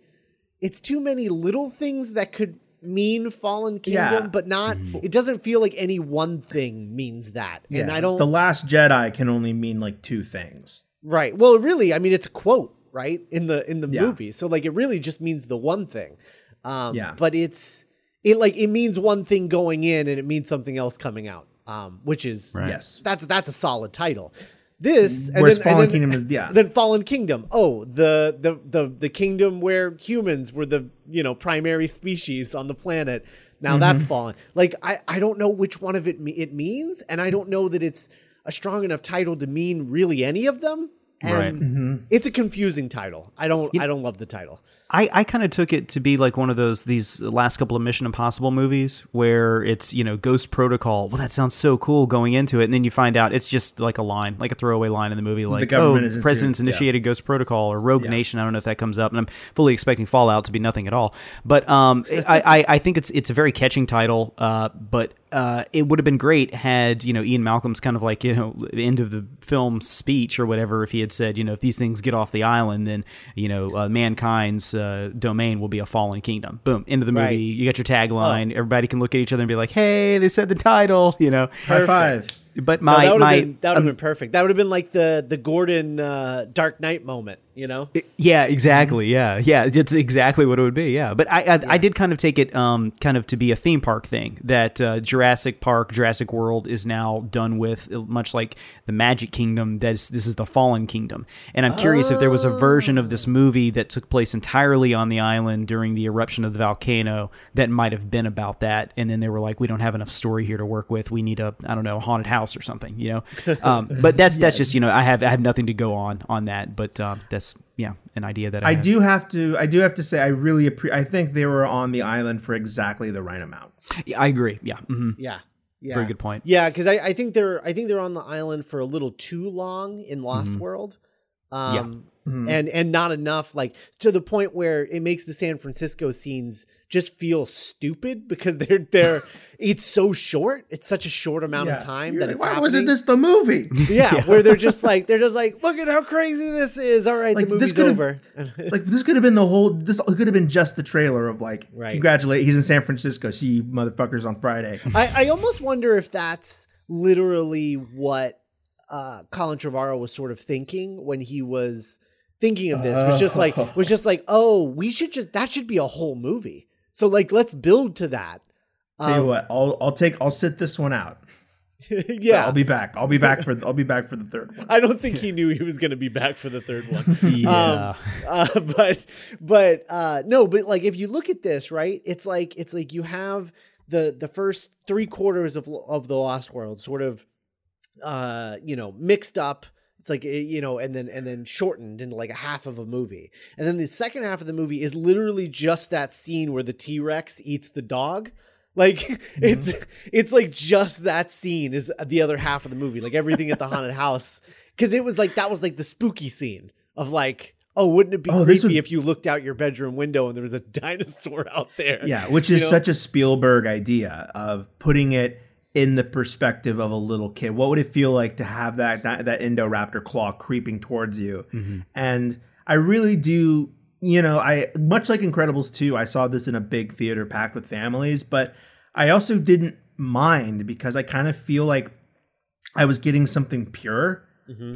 it's too many little things that could mean fallen kingdom Yeah. but not it doesn't feel like any one thing means that and i don't The Last Jedi can only mean like two things. right well really i mean it's a quote right in the in the Yeah. movie so like it really just means the one thing um Yeah. but it's it like it means one thing going in and it means something else coming out um which is Right. Yes. that's that's a solid title this and then, Fallen and then, Kingdom is yeah. then Fallen Kingdom. Oh, the, the the the kingdom where humans were the you know primary species on the planet. Now Mm-hmm. that's fallen. Like I I don't know which one of it it means, and I don't know that it's a strong enough title to mean really any of them. And Right. Mm-hmm. it's a confusing title. I don't I don't love the title. I, I kind of took it to be like one of those these last couple of Mission Impossible movies where it's you know Ghost Protocol. Well, that sounds so cool going into it, and then you find out it's just like a line, like a throwaway line in the movie, like government oh, is president's initiated- initiated Ghost Protocol or Rogue Nation. I don't know if that comes up, and I'm fully expecting Fallout to be nothing at all. But um, I, I I think it's it's a very catching title. Uh, but uh, it would have been great had you know Ian Malcolm's kind of like you know end of the film speech or whatever if he had said you know if these things get off the island then you know uh, mankind's uh, domain will be a fallen kingdom. Boom, into the movie. Right. You got your tagline. Everybody can look at each other and be like, hey, they said the title. You know. High five. But No, my that would my have been that would have um, been perfect. That would have been like the the Gordon uh, Dark Knight moment. You know. Yeah, exactly. Yeah, yeah, it's exactly what it would be. Yeah, but I I, I did kind of take it um kind of to be a theme park thing that uh, Jurassic Park, Jurassic World is now done with, uh, much like the Magic Kingdom. That is this is the Fallen Kingdom, and I'm curious if there was a version of this movie that took place entirely on the island during the eruption of the volcano that might have been about that, and then they were like, we don't have enough story here to work with. We need a I don't know a haunted house or something, you know. Um, but that's that's just you know I have I have nothing to go on on that, but um, that's yeah an idea that I, I had. do have to. I do have to say. I really. appreciate I think they were on the island for exactly the right amount. Yeah, I agree. Yeah. hmm Yeah. Yeah. Very good point. Yeah, because I, I think they're I think they're on the island for a little too long in Lost Mm-hmm. World. Um and and not enough like to the point where it makes the San Francisco scenes just feel stupid because they're they're it's so short. It's such a short amount of time You're that like, it's Why happening. wasn't this the movie? yeah, where they're just like they're just like, look at how crazy this is. All right, Like, the this movie's could've- over. like this could have been the whole. This could have been just the trailer of like, Right. congratulate. He's in San Francisco. See you motherfuckers on Friday. I, I almost wonder if that's literally what uh, Colin Trevorrow was sort of thinking when he was thinking of this. Was just like was just like, oh, we should just that should be a whole movie. So like, let's build to that. Tell you Um, what, I'll I'll take. I'll sit this one out. yeah, I'll be back. I'll be back for. I'll be back for the third one. I don't think he knew he was going to be back for the third one. Yeah. Um, uh, but but uh, no, but like if you look at this, right? It's like it's like you have the the first three quarters of of the Lost World sort of uh you know mixed up it's like eh, you know and then and then shortened into like a half of a movie. And then the second half of the movie is literally just that scene where the t-rex eats the dog. Like it's it's like just that scene is the other half of the movie like everything at the haunted house. Because it was like that was like the spooky scene of like oh wouldn't it be Oh, creepy would- if you looked out your bedroom window and there was a dinosaur out there? Yeah, which You is know? such a Spielberg idea of putting it in the perspective of a little kid. What would it feel like to have that that, that Indoraptor claw creeping towards you? And I really do, you know, I much like Incredibles 2, I saw this in a big theater packed with families, but I also didn't mind because I kind of feel like I was getting something pure.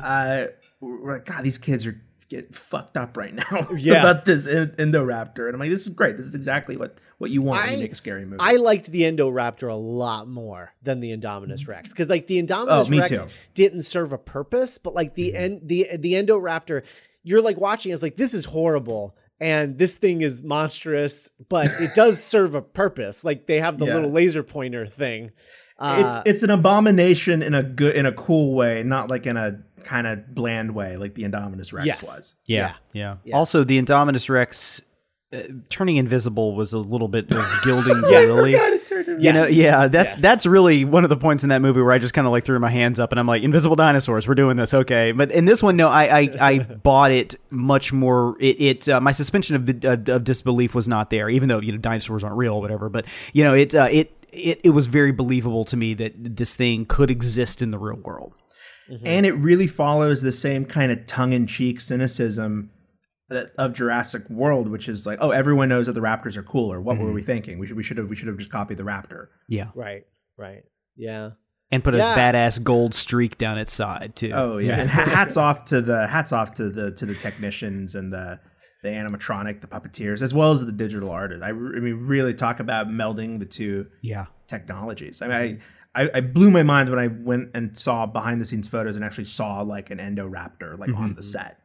Uh, we're like, God, these kids are getting fucked up right now Yeah. about this in- Indoraptor, and I'm like, this is great. This is exactly what what you want when I- you make a scary movie. I liked the Endoraptor a lot more than the Indominus Rex because, like, the Indominus Oh, Rex too. Mm-hmm. didn't serve a purpose, but like the end, the the Endoraptor, you're like watching. It's like this is horrible, and this thing is monstrous, but it does serve a purpose. Like they have the Yeah. little laser pointer thing, Uh, it's it's an abomination in a good in a cool way, not like in a kind of bland way like the Indominus Rex Yes. was. Yeah, yeah. Yeah. Also, the Indominus Rex uh, turning invisible was a little bit of gilding the Yeah, I lily. You know, yeah, that's Yes. that's really one of the points in that movie where I just kind of like threw my hands up and I'm like, invisible dinosaurs, we're doing this, okay. But in this one, no, I I, I bought it much more. It, it uh, my suspension of, of of disbelief was not there, even though you know dinosaurs aren't real or whatever. But you know, it uh, it. It, it was very believable to me that this thing could exist in the real world. Mm-hmm. and it really follows the same kind of tongue-in-cheek cynicism that, of Jurassic World, which is like, oh, everyone knows that the raptors are cooler. What were we mm-hmm. thinking? We should we should have we should have just copied the raptor. Yeah, right, right. Yeah. and put a badass gold streak down its side too. Oh yeah, and hats off to the hats off to the to the technicians and the the animatronic, the puppeteers, as well as the digital artists. I, re- I mean, really talk about melding the two yeah. technologies. I mean, I, I, I blew my mind when I went and saw behind the scenes photos and actually saw like an Endoraptor like on the set.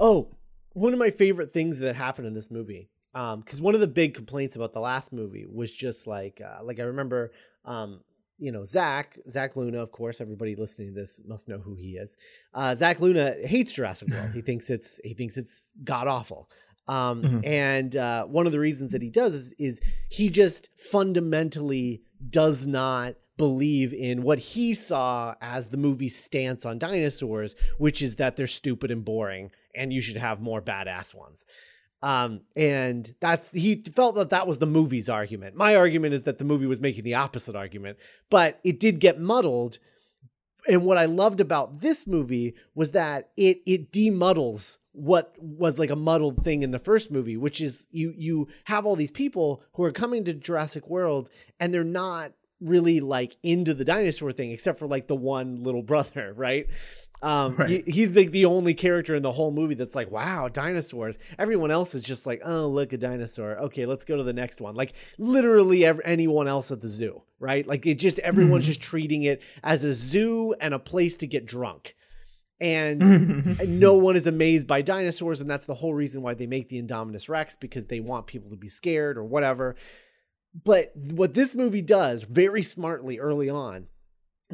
Oh, one of my favorite things that happened in this movie. Um, because one of the big complaints about the last movie was just like, uh, like I remember, um, you know, Zach, Zach Luna, of course, everybody listening to this must know who he is. Uh, Zach Luna hates Jurassic World. he thinks it's he thinks it's god awful. Um, Mhm. and uh, one of the reasons that he does is, is he just fundamentally does not believe in what he saw as the movie's stance on dinosaurs, which is that they're stupid and boring, and you should have more badass ones. Um, and that's he felt that that was the movie's argument. My argument is that the movie was making the opposite argument, but it did get muddled. And what I loved about this movie was that it it demuddles what was like a muddled thing in the first movie, which is you you have all these people who are coming to Jurassic World and they're not really like into the dinosaur thing except for like the one little brother, right? Um, Right. he- he's like the only character in the whole movie that's like, wow, dinosaurs. Everyone else is just like, oh, look, a dinosaur. Okay, let's go to the next one. Like literally ev- anyone else at the zoo, right? Like it just everyone's just treating it as a zoo and a place to get drunk. And no one is amazed by dinosaurs, and that's the whole reason why they make the Indominus Rex because they want people to be scared or whatever. But what this movie does very smartly early on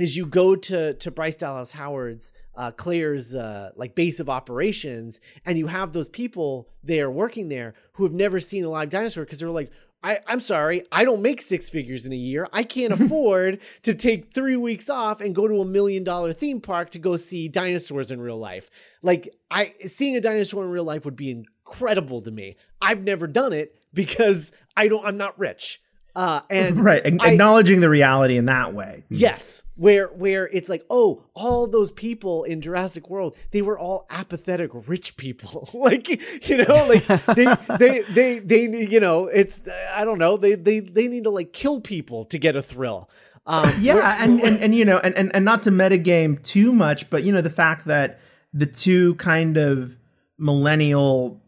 is you go to to Bryce Dallas Howard's uh, Claire's uh, like base of operations, and you have those people there working there who have never seen a live dinosaur because they're like. I, I'm sorry, I don't make six figures in a year. I can't afford to take three weeks off and go to a million dollar theme park to go see dinosaurs in real life. Like I seeing a dinosaur in real life would be incredible to me. I've never done it because I don't I'm not rich. Uh and right, ac- I- acknowledging the reality in that way. Yes, where where it's like, oh, all those people in Jurassic World, they were all apathetic rich people. like, you know, like they they they they you know, it's I don't know, they they they need to like kill people to get a thrill. Um yeah where- and, and and you know and, and and not to metagame too much but you know the fact that the two kind of millennial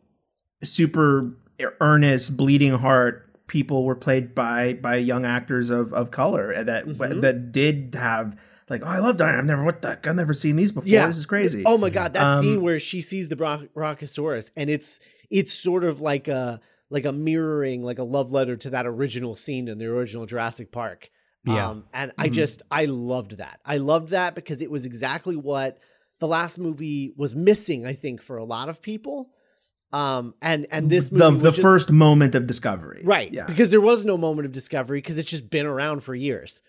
super earnest bleeding heart people were played by by young actors of of color that Mhm. that did have like oh i love Diana. i've never what the i've never seen these before Yeah. this is crazy Oh my god, that Um, scene where she sees the Bronchosaurus and it's it's sort of like a like a mirroring, like a love letter to that original scene in the original Jurassic Park. Yeah. Um, and I just I loved that. I loved that because it was exactly what the last movie was missing, I think, for a lot of people. Um, and and this movie the, was the just- first moment of discovery right yeah because there was no moment of discovery because it's just been around for years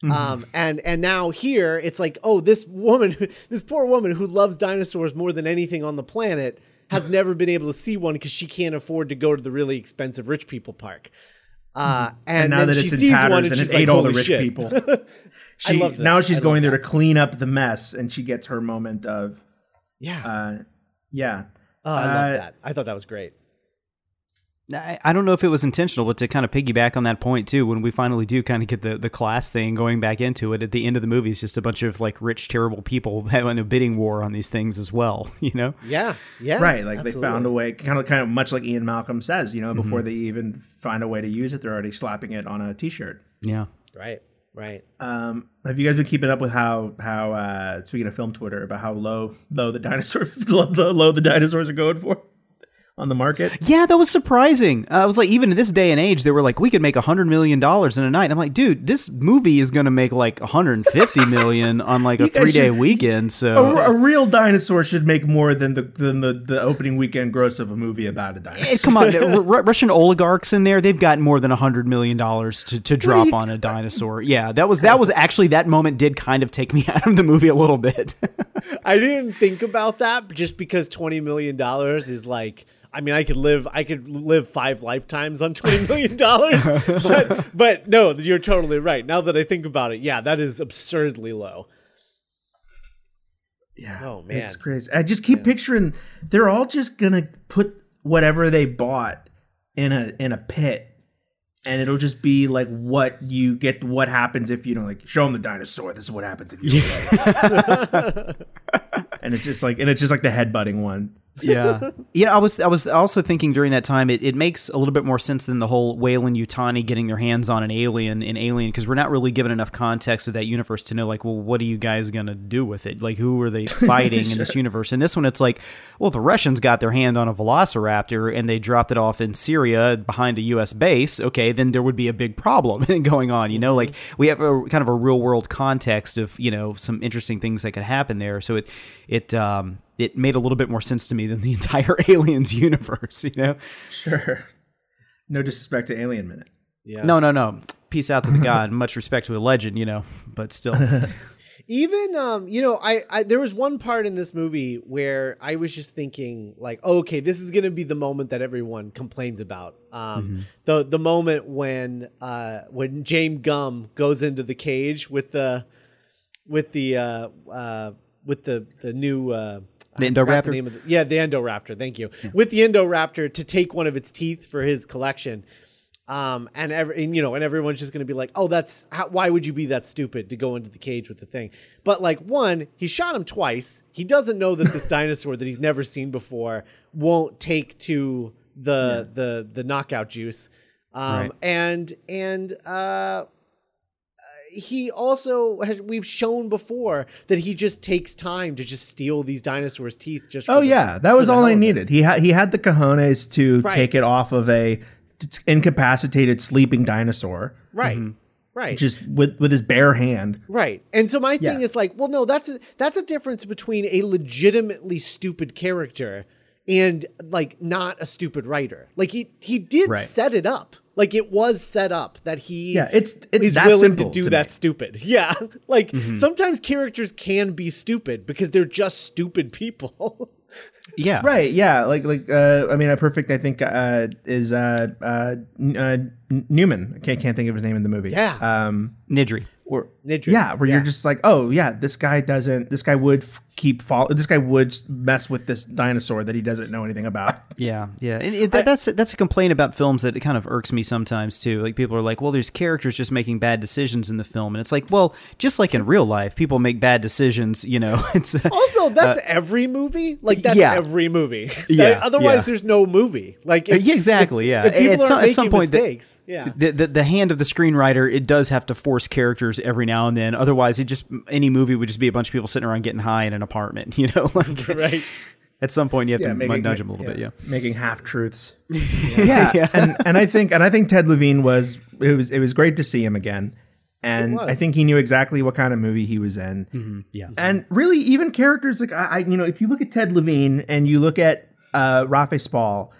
Mm-hmm. um and and now here it's like oh this woman this poor woman who loves dinosaurs more than anything on the planet has never been able to see one because she can't afford to go to the really expensive rich people park uh and, Mm-hmm. and now then that she it's in sees one and, and she's it like ate all the rich shit." people I she, now I she's loved going there that. to clean up the mess and she gets her moment of yeah uh yeah oh i uh, love that i thought that was great I, I don't know if it was intentional, but to kind of piggyback on that point too, when we finally do kind of get the, the class thing going back into it at the end of the movie, it's just a bunch of like rich, terrible people having a bidding war on these things as well. You know? yeah yeah right like they found a way kind of kind of much like ian malcolm says you know Mm-hmm. before they even find a way to use it they're already slapping it on a t-shirt Yeah. right right. Um have you guys been keeping up with how how uh speaking of film twitter about how low low the dinosaur low, low the dinosaurs are going for on the market. Yeah, that was surprising. Uh, I was like, even in this day and age, they were like, we could make a hundred million dollars in a night. I'm like, dude, this movie is going to make like 150 million on like a three day should- weekend. So a real dinosaur should make more than the than the, the opening weekend gross of a movie about a dinosaur. Eh, come on, R- R- Russian oligarchs in there, they've got more than a hundred million dollars to, to drop on a dinosaur. Yeah, that was that was actually that moment did kind of take me out of the movie a little bit. I didn't think about that just because twenty million dollars is like. I mean, I could live. I could live five lifetimes on twenty million dollars. but, but no, you're totally right. Now that I think about it, yeah, that is absurdly low. Yeah. Oh, man. It's crazy. I just keep picturing they're all just gonna put whatever they bought in a in a pit. And it'll just be like what you get what happens if you don't like show them the dinosaur. This is what happens if you And it's just like and it's just like the headbutting one. yeah. Yeah i was i was also thinking during that time it, it makes a little bit more sense than the whole Weyland-Yutani getting their hands on an alien in alien because we're not really given enough context of that universe to know like well what are you guys gonna do with it? Like who are they fighting in this universe? In this one it's like well the russians got their hand on a velociraptor and they dropped it off in syria behind a us base. Okay then there would be a big problem going on you know? Mm-hmm. Like we have a kind of a real world context of you know some interesting things that could happen there. So it it um it made a little bit more sense to me than the entire aliens universe you know Sure. No disrespect to Alien Minute. Yeah. no no no peace out to the god much respect to a legend you know but still even um you know I, I there was one part in this movie where i was just thinking like okay this is gonna be the moment that everyone complains about um the the moment when uh when james Gumb goes into the cage with the with the uh uh with the the new uh The Indoraptor? name of the- yeah, the Endoraptor. Thank you. With the Indoraptor to take one of its teeth for his collection, um, and every and, you know, and everyone's just gonna be like, "Oh, that's how, why would you be that stupid to go into the cage with the thing?" But like, one, he shot him twice. He doesn't know that this dinosaur that he's never seen before won't take to the the the knockout juice, um, Right. and and uh, he also has we've shown before that he just takes time to just steal these dinosaurs' teeth. Just oh, for Oh the- yeah, that was all I needed. He had he had the cojones to Right. take it off of a t- incapacitated sleeping dinosaur, Right, mm-hmm. right, just with with his bare hand. right. And so my thing Yeah. is like, well, no, that's a, that's a difference between a legitimately stupid character and like not a stupid writer. Like he he did Right. set it up. Like it was set up that he Yeah, it's it's is that willing simple to do to that me. stupid. Yeah. Like Mm-hmm. sometimes characters can be stupid because they're just stupid people. yeah Right? Yeah, like like uh, I mean, a perfect I think uh, is uh, uh, uh, Newman. I can't can't think of his name in the movie. Yeah. Um. Nedry Or Nedry. yeah, where you're just like, oh yeah, this guy doesn't. This guy would f- keep fall. This guy would mess with this dinosaur that he doesn't know anything about. Yeah, yeah, and it, that, that's that's a complaint about films that it kind of irks me sometimes too. Like people are like, "Well, there's characters just making bad decisions in the film," and it's like, well, just like in real life, people make bad decisions. You know, it's Also, uh, that's every movie. Like that's yeah. every movie. Yeah, otherwise, yeah. there's no movie. Like uh, if, Yeah, exactly, yeah. If, if people At aren't some- at making some point the- mistakes, yeah. the, the the hand of the screenwriter. It does have to force characters every now and then. Otherwise, it just any movie would just be a bunch of people sitting around getting high in an apartment. You know, like right. at some point you have to making- nudge him a little bit. Yeah. making half truths. yeah, and and I think and I think Ted Levine was it was it was great to see him again, and. I think he knew exactly what kind of movie he was in. Yeah. and really even characters like I, I you know if you look at Ted Levine and you look at uh, Rafe Spall,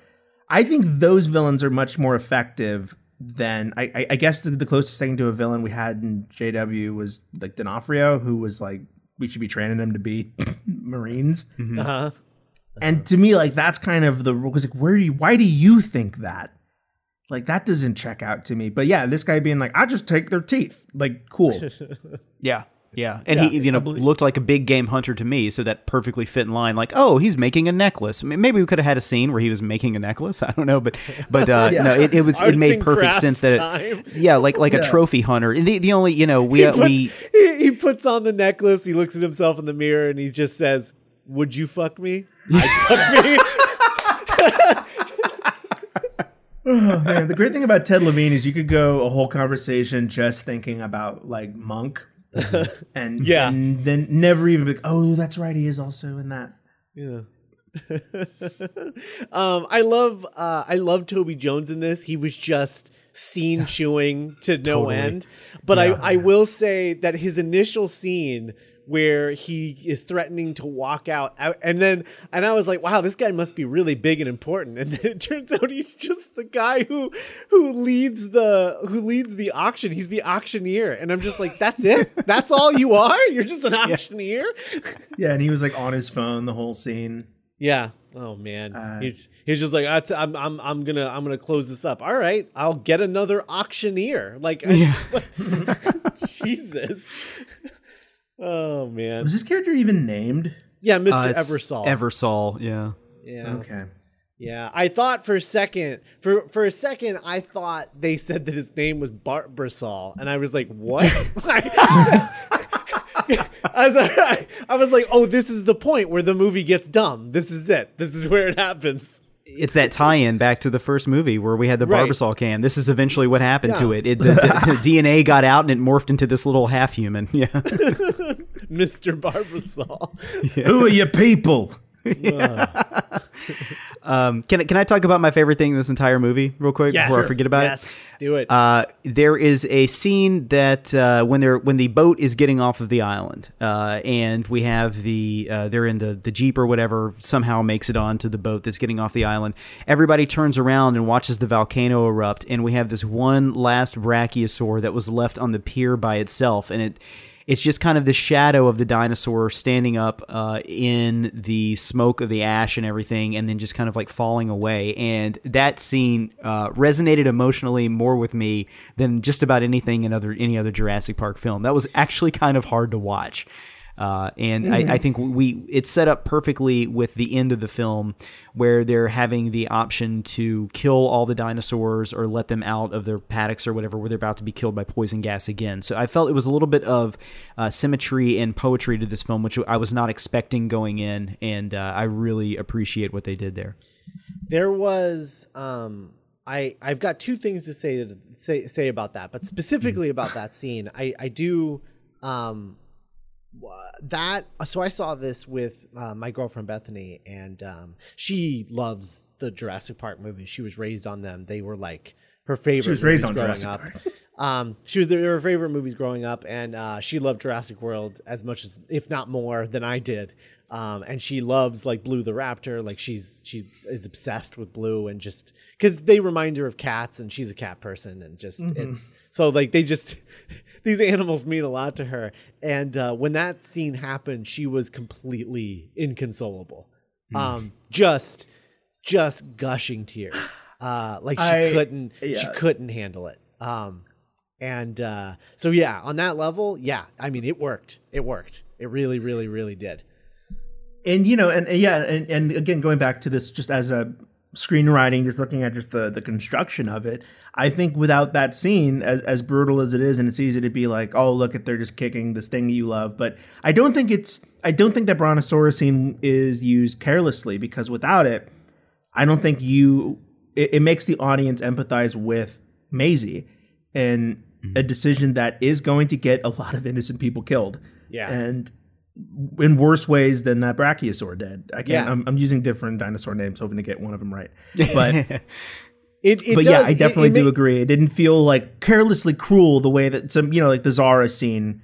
I think those villains are much more effective than I, I, I guess the, the closest thing to a villain we had in JW was like D'Onofrio, who was like we should be training them to be Marines. Uh-huh. And to me, like that's kind of the was like, where do you? Why do you think that? Like that doesn't check out to me. But yeah, this guy being like, I just take their teeth. Like cool. Yeah. Yeah. And he, you know, looked like a big game hunter to me. So that perfectly fit in line. Like, oh, he's making a necklace. M- Maybe we could have had a scene where he was making a necklace. I don't know. But, but, uh, no, it, it was, it made perfect sense that, it, yeah, like, like a trophy hunter. And the, the only, you know, we, He uh, puts, we, he, he puts on the necklace. He looks at himself in the mirror and he just says, "Would you fuck me? I fuck me." oh, man, the great thing about Ted Levine is you could go a whole conversation just thinking about like Monk, and Yeah. and then never even be like, oh, that's right, he is also in that. yeah. um, I love uh, I love Toby Jones in this. He was just scene chewing to no Totally. end. But Yeah. I I will say that his initial scene where he is threatening to walk out, and then and I was like, wow, this guy must be really big and important. And then it turns out he's just the guy who who leads the who leads the auction. He's the auctioneer, and I'm just like, that's it. That's all you are. You're just an auctioneer. Yeah, and he was like on his phone the whole scene. Yeah. Oh man. Uh, he's he's just like That's, I'm I'm I'm gonna I'm gonna close this up. All right, I'll get another auctioneer. Like Yeah. Jesus. Oh man. Was this character even named? Yeah, Mr. Uh, Eversol. Eversol, yeah. yeah. Okay. Yeah. I thought for a second for for a second I thought they said that his name was Bart Brisol, and I was like, what? I was, like, I was like, oh, this is the point where the movie gets dumb. This is it. This is where it happens. It's that tie-in back to the first movie where we had the Right. Barbasol can. This is eventually what happened to it. it the, the, the DNA got out and it morphed into this little half-human. Yeah. Mr. Barbasol. Who are your people? Um, can I- can I talk about my favorite thing in this entire movie real quick Yes. before I forget about yes. it? Do it. Uh, there is a scene that uh, when they're when the boat is getting off of the island, uh, and we have the uh, they're in the the jeep or whatever somehow makes it onto the boat that's getting off the island. Everybody turns around and watches the volcano erupt, and we have this one last brachiosaur that was left on the pier by itself, and it it's just kind of the shadow of the dinosaur standing up uh, in the smoke of the ash and everything, and then just kind of like falling away. And that scene uh, resonated emotionally more with me than just about anything in other any other Jurassic Park film. That was actually kind of hard to watch. Uh, and I, I think we it's set up perfectly with the end of the film where they're having the option to kill all the dinosaurs or let them out of their paddocks or whatever where they're about to be killed by poison gas again. So I felt it was a little bit of uh, symmetry and poetry to this film, which I was not expecting going in, and uh, I really appreciate what they did there. there was um I I've got two things to say to say say about that, but specifically about that scene, I I do um that so I saw this with uh, my girlfriend Bethany and um she loves the Jurassic Park movies. She was raised on them. They were like her favorite She was raised on growing Jurassic up. Park. Um, she was her favorite movies growing up, and uh, she loved Jurassic World as much as, if not more, than I did. Um, and she loves like Blue the Raptor. Like she's she is obsessed with Blue, and just because they remind her of cats, and she's a cat person, and just it's so like they just these animals mean a lot to her. And uh, when that scene happened, she was completely inconsolable. Um, just just gushing tears. Uh, like she I- couldn't she couldn't handle it. Um, and uh, so yeah, on that level, yeah, I mean, it worked. It worked. It really, really, really did. And you know, and, and yeah, and, and again, going back to this, just as a screenwriting, just looking at just the the construction of it, I think without that scene, as as brutal as it is, and it's easy to be like, oh, look at they're just kicking this thing you love, but I don't think it's, I don't think that brontosaurus scene is used carelessly because without it, I don't think you, it, it makes the audience empathize with Maisie and a mm-hmm. decision that is going to get a lot of innocent people killed. Yeah. And in worse ways than that brachiosaur did. I can't. Yeah. I'm, I'm using different dinosaur names, hoping to get one of them right. But It, it but does, yeah, I definitely it do ma- agree. It didn't feel like carelessly cruel the way that some, you know, like the Zara scene,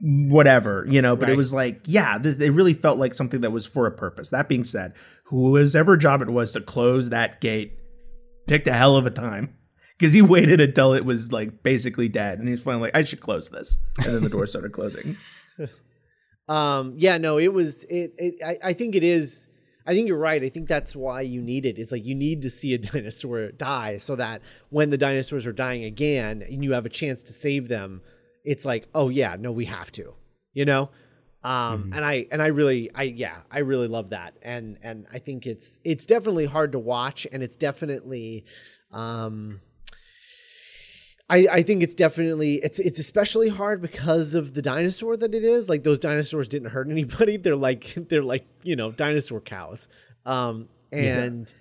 whatever, you know. But it was like, yeah, this, it really felt like something that was for a purpose. That being said, whoever job it was to close that gate picked a hell of a time. Because he waited until it was like basically dead, and he was finally like, "I should close this," and then the door started closing. Um, yeah, no, it was it. it I, I think it is. I think you're right. I think that's why you need it. It's like you need to see a dinosaur die so that when the dinosaurs are dying again and you have a chance to save them, it's like, oh yeah, no, we have to, you know. Um, and I and I really, I yeah, I really love that, and and I think it's it's definitely hard to watch, and it's definitely, um, I, I think it's definitely it's it's especially hard because of the dinosaur that it is. Like those dinosaurs didn't hurt anybody. They're like they're like you know dinosaur cows. Um, and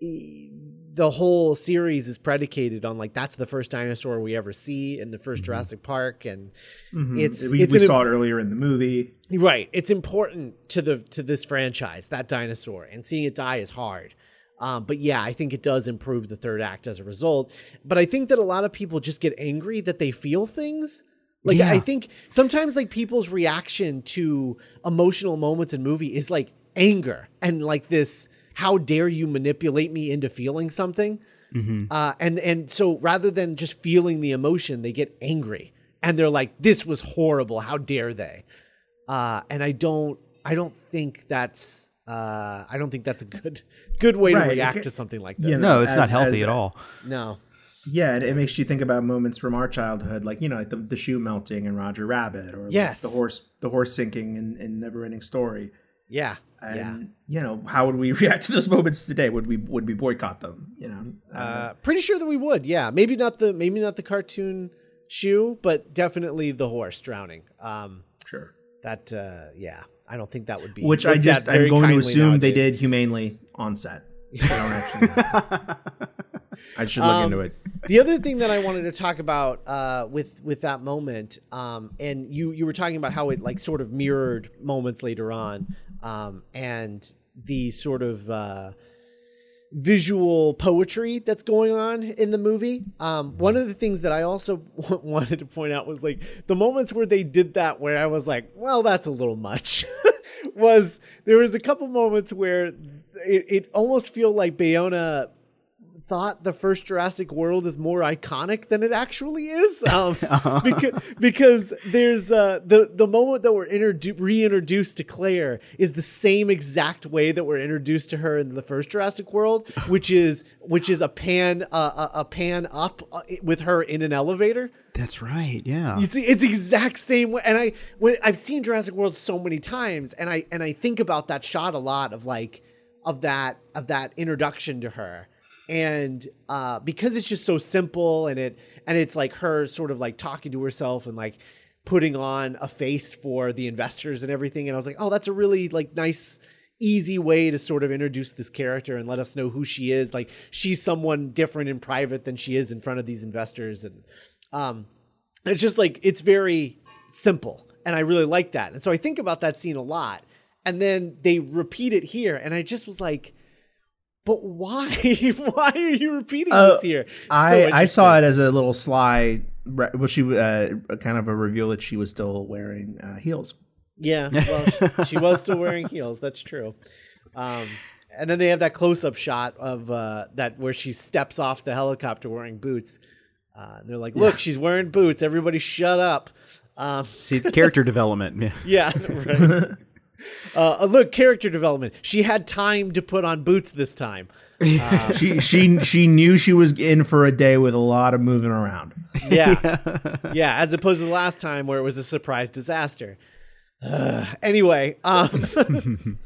e- the whole series is predicated on like that's the first dinosaur we ever see in the 1st Jurassic Park, and Mhm. it's we, it's we an- saw it earlier in the movie. Right. It's important to the to this franchise, that dinosaur, and seeing it die is hard. Um, but yeah, I think it does improve the third act as a result. But I think that a lot of people just get angry that they feel things. Like Yeah. I think sometimes like people's reaction to emotional moments in movie is like anger and like this how dare you manipulate me into feeling something? Uh, and and so rather than just feeling the emotion, they get angry and they're like, "This was horrible. How dare they?" uh, and I don't I don't think that's uh, I don't think that's a good good way Right, to react ca- to something like this. Yeah, No, it's not healthy as- at all. No, Yeah, and it makes you think about moments from our childhood, like you know, like the, the shoe melting in Roger Rabbit, or like Yes. the horse the horse sinking in, in Neverending Story. yeah, And yeah. you know, how would we react to those moments today? Would we would we boycott them? You know, Uh, pretty sure that we would. Yeah, maybe not the maybe not the cartoon shoe, but definitely the horse drowning. Um, sure. that uh, yeah, I don't think that would be. Which I just I'm going to assume they did humanely on set. I don't actually. I should look Um, into it. the other thing that I wanted to talk about uh, with with that moment, um, and you you were talking about how it like sort of mirrored moments later on, um, and the sort of uh, visual poetry that's going on in the movie. Um, one of the things that I also wanted to point out was like the moments where they did that, where I was like, well, that's a little much. was there was a couple moments where it, it almost feel like Bayona thought the first Jurassic World is more iconic than it actually is. Um, because, because there's uh, the the moment that we're introdu- reintroduced to Claire is the same exact way that we're introduced to her in the first Jurassic World, which is which is a pan uh, a, a pan up uh, with her in an elevator. That's right. Yeah. You see, it's the exact same way. And I, when I've seen Jurassic World so many times, and I and I think about that shot a lot of like, of that of that introduction to her, and uh, because it's just so simple, and it and it's like her sort of like talking to herself and like putting on a face for the investors and everything, and I was like, oh, that's a really like nice easy way to sort of introduce this character and let us know who she is. Like she's someone different in private than she is in front of these investors and um it's just like it's very simple and i really like that. And so i think about that scene a lot and then they repeat it here and i just was like but why why are you repeating Uh, this here I I saw it as a little sly. re- Well, she uh, kind of a reveal that she was still wearing uh, heels. Yeah, well, she was still wearing heels. That's true. Um, and then they have that close-up shot of uh, that where she steps off the helicopter wearing boots. Uh, and they're like, "Look, she's wearing boots. Everybody, shut up." Um, See, character development. Yeah. yeah, right. uh, look, character development. She had time to put on boots this time. she she she knew she was in for a day with a lot of moving around. Yeah. yeah. as opposed to the last time where it was a surprise disaster. Ugh. anyway, um,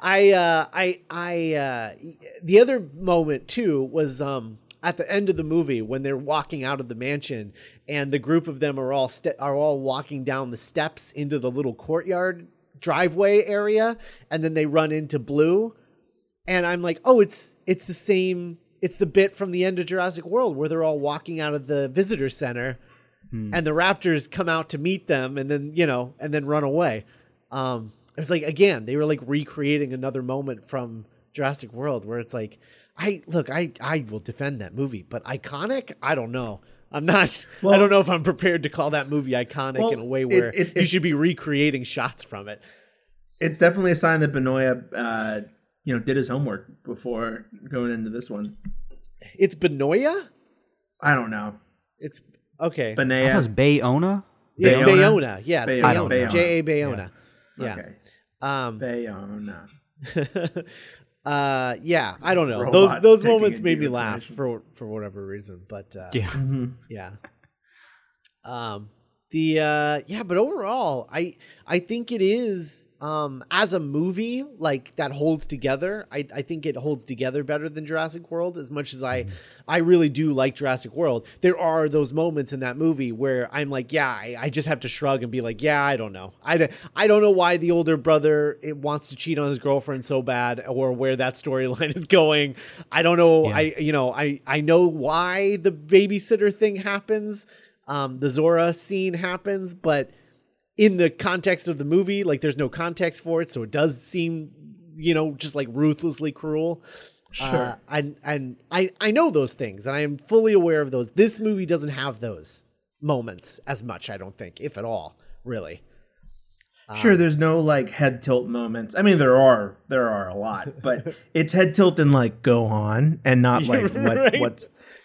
I, uh, I, I, uh, the other moment too was, um, at the end of the movie when they're walking out of the mansion and the group of them are all ste- are all walking down the steps into the little courtyard driveway area and then they run into Blue and I'm like, "Oh, it's it's the same it's the bit from the end of Jurassic World where they're all walking out of the visitor center and the raptors come out to meet them and then, you know, and then run away." Um it was like again, they were like recreating another moment from Jurassic World where it's like I look, I I will defend that movie, but iconic, I don't know. I'm not. I don't know if I'm prepared to call that movie iconic Well, in a way where it- you it- should be recreating shots from it. It's definitely a sign that Benoit, uh, you know, did his homework before going into this one. It's Benoya. I don't know. It's okay. That Benea. was Bayona. It's Bayona? Bayona. Yeah, it's Bayona. Bayona. Bayona. J A Bayona. Yeah. Okay. Um. Bayona. uh. Yeah. I don't know. Robot those those moments made me laugh for for whatever reason. But uh, Yeah. yeah. Um. The uh. Yeah. But overall, I I think it is um as a movie like that holds together i i think it holds together better than jurassic world as much as i i really do like jurassic world. There are those moments in that movie where i'm like yeah i, I just have to shrug and be like yeah i don't know. I, don't- I don't know why the older brother it wants to cheat on his girlfriend so bad or where that storyline is going. I don't know Yeah. i you know i i know why the babysitter thing happens um the Zara scene happens but in the context of the movie, like there's no context for it, so it does seem, you know, just like ruthlessly cruel. Sure. Uh, and and I I know those things, and I am fully aware of those. This movie doesn't have those moments as much, I don't think, if at all, really. Sure, um, there's no like head tilt moments. I mean, there are there are a lot, but it's head tilt and like go on, and not like what Right.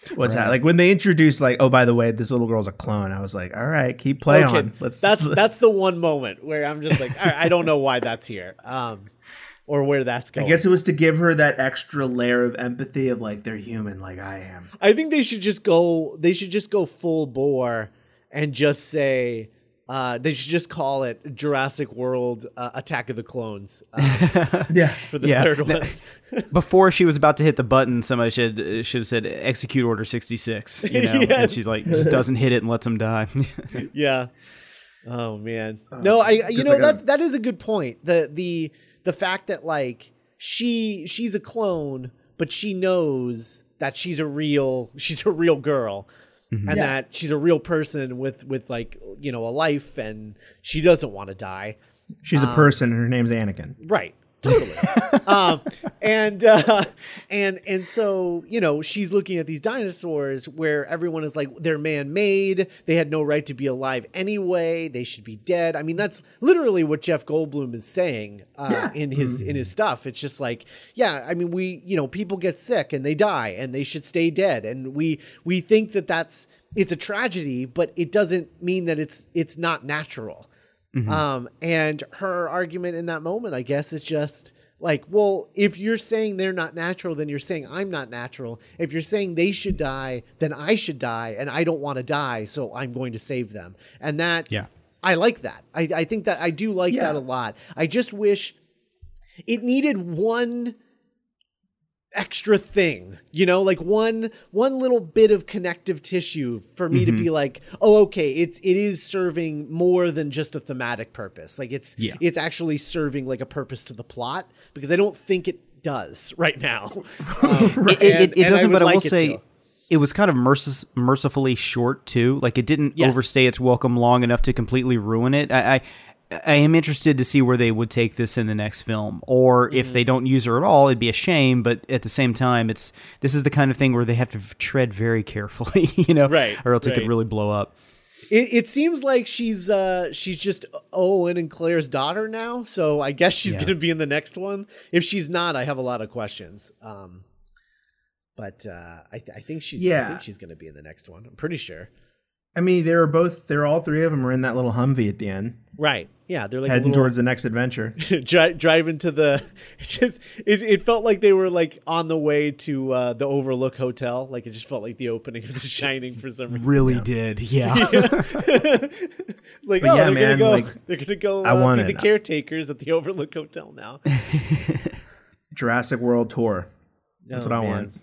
What's what's that? Like when they introduced like, oh, by the way, this little girl's a clone. I was like, all right, keep playing Okay. Let's that's that's the one moment where I'm just like, all right, I don't know why that's here, um, or where that's going I guess it was to give her that extra layer of empathy of like they're human, like I am. I think they should just go. They should just go full bore and just say. Uh, they should just call it Jurassic World: uh, Attack of the Clones uh, Yeah, for the Yeah. third one. Before she was about to hit the button, somebody should uh, should have said execute order sixty six. You know, and she's like just doesn't hit it and lets him die. yeah. Oh man. No, I. You just know like a- that that is a good point. The the the fact that like she she's a clone, but she knows that she's a real she's a real girl. And that she's a real person with with like you know a life, and she doesn't want to die. she's Um, a person, and her name's Anakin. Right. Totally. um, and uh, and and so you know she's looking at these dinosaurs where everyone is like they're man-made. They had no right to be alive anyway. They should be dead. I mean that's literally what Jeff Goldblum is saying uh, in his in his stuff. It's just like yeah. I mean we you know people get sick and they die and they should stay dead and we we think that that's it's a tragedy, but it doesn't mean that it's it's not natural. Um, and her argument in that moment, I guess, is just like, well, if you're saying they're not natural, then you're saying I'm not natural. If you're saying they should die, then I should die, and I don't want to die, so I'm going to save them. And that, Yeah. I like that. I, I think that I do like Yeah. that a lot. I just wish it needed one extra thing you know like one one little bit of connective tissue for me to be like oh okay it's it is serving more than just a thematic purpose like it's Yeah. it's actually serving like a purpose to the plot because i don't think it does right now Um, it, it, and- it and doesn't, would but I will like it say to. it was kind of mercis- mercifully short too. Like it didn't Yes. overstay its welcome long enough to completely ruin it. I, I I am interested to see where they would take this in the next film, or if Mm-hmm. they don't use her at all, it'd be a shame. But at the same time, it's this is the kind of thing where they have to tread very carefully, you know, Right, or else it could really blow up. It, it seems like she's uh she's just Owen and Claire's daughter now, so I guess she's Yeah. gonna be in the next one. If she's not, I have a lot of questions. Um, but uh, I, th- I think she's I Yeah. think she's gonna be in the next one. I'm pretty sure. I mean, they were both. They're all three of them are in that little Humvee at the end, Right? Yeah, they're like heading little, towards the next adventure. dri- driving to the. It just it, it felt like they were like on the way to uh, the Overlook Hotel. Like it just felt like the opening of The Shining for some reason. Really did, yeah. It's like, But oh, yeah, they're man, gonna go. like, they're gonna go I uh, want be the caretakers at the Overlook Hotel now. Jurassic World tour. That's Oh, what I man. want.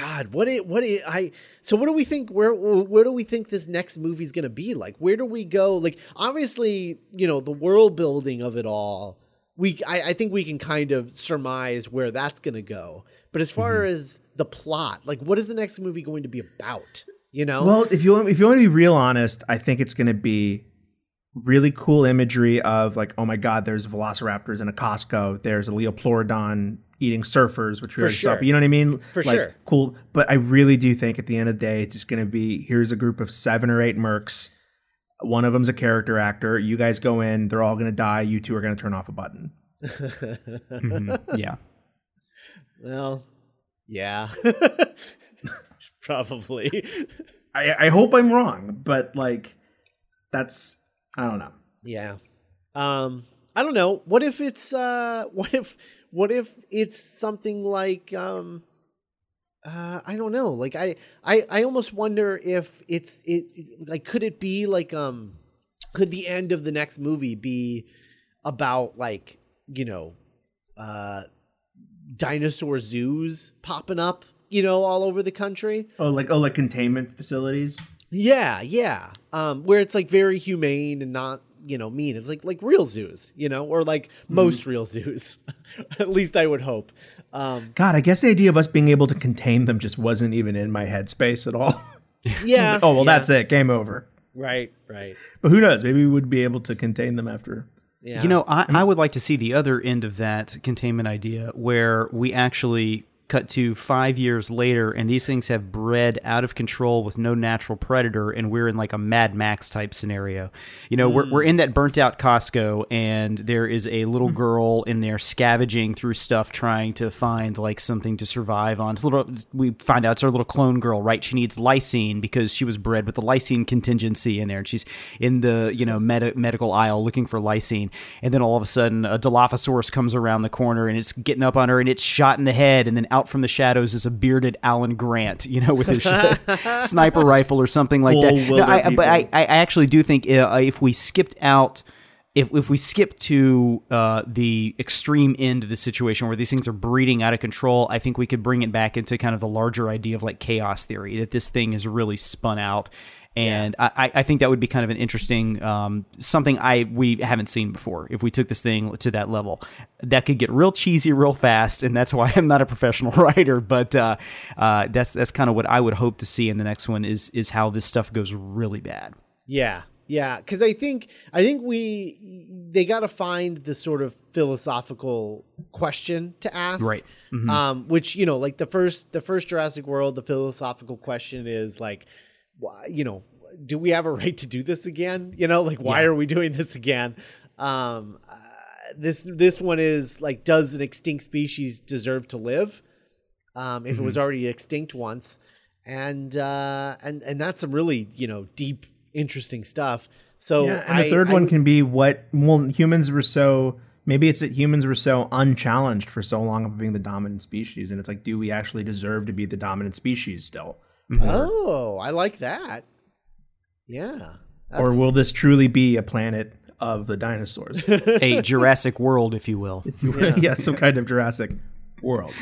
God, what it what it I so what do we think where where do we think this next movie's gonna be? Like where do we go? Like obviously, you know, the world building of it all, we I, I think we can kind of surmise where that's gonna go. But as far Mm-hmm. as the plot, like what is the next movie going to be about? You know? Well, if you want, if you want to be real honest, I think it's going to be really cool imagery of like, oh my god, there's velociraptors in a Costco. There's a Liopleurodon eating surfers, which we For already saw. sure. But you know what I mean? For like, sure. Cool. But I really do think at the end of the day, it's just going to be here's a group of seven or eight mercs. One of them's a character actor. You guys go in. They're all going to die. You two are going to turn off a button. Mhm, yeah. well, yeah. Probably. I, I hope I'm wrong, but like, that's I don't know. Yeah. Um I don't know. What if it's uh what if what if it's something like um uh I don't know. Like I I I almost wonder if it's it like could it be like um could the end of the next movie be about like you know uh dinosaur zoos popping up you know all over the country Oh, like oh, like containment facilities. yeah yeah um where it's like very humane and not you know mean it's like like real zoos you know or like most real zoos at least i would hope um God, I guess the idea of us being able to contain them just wasn't even in my headspace at all. yeah oh well, yeah. that's it. Game over. right right But who knows? Maybe we would be able to contain them after. yeah You know, I, I would like to see the other end of that containment idea where we actually cut to five years later and these things have bred out of control with no natural predator and we're in like a Mad Max type scenario. You know, we're, we're in mm. that burnt out Costco and there is a little mm. girl in there scavenging through stuff trying to find like something to survive on. It's a little, we find out it's our little clone girl, right? She needs lysine because she was bred with the lysine contingency in there and she's in the, you know, med- medical aisle looking for lysine. And then all of a sudden a Dilophosaurus comes around the corner and it's getting up on her and it's shot in the head and then out from the shadows is a bearded Alan Grant, you know, with his sniper rifle or something like that. No, I, but I. I actually do think uh, if we skipped out, if, if we skip to uh, the extreme end of the situation where these things are breeding out of control, I think we could bring it back into kind of the larger idea of like chaos theory that this thing is really spun out. And I I, I think that would be kind of an interesting um, something I we haven't seen before. If we took this thing to that level, that could get real cheesy real fast, and that's why I'm not a professional writer. But uh, uh, that's that's kind of what I would hope to see in the next one is is how this stuff goes really bad. Yeah, yeah, because I think I think we they got to find the sort of philosophical question to ask, Right. Um, which you know, like the first the first Jurassic World, the philosophical question is like, you know, do we have a right to do this again? You know, like why are we doing this again? Um, uh, this this one is like, does an extinct species deserve to live? Um, if it was already extinct once, and uh, and and that's some really you know deep, interesting stuff. So Yeah, and the third I one can be what well humans were so maybe it's that humans were so unchallenged for so long of being the dominant species, and it's like, do we actually deserve to be the dominant species still? Oh, I like that. Yeah. or will this truly be a planet of the dinosaurs? A Jurassic World, if you will. yeah. some kind of Jurassic world.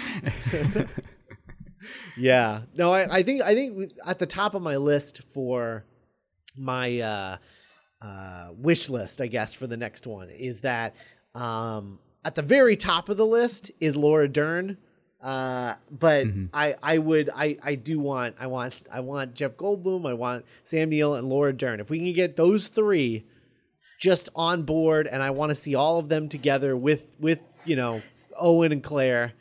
yeah. No, I, I think I think at the top of my list for my uh, uh, wish list, I guess, for the next one is that um, at the very top of the list is Laura Dern. Uh, but I, I would, I, I do want, I want, I want Jeff Goldblum, I want Sam Neill and Laura Dern. If we can get those three just on board, and I want to see all of them together with, with you know, Owen and Claire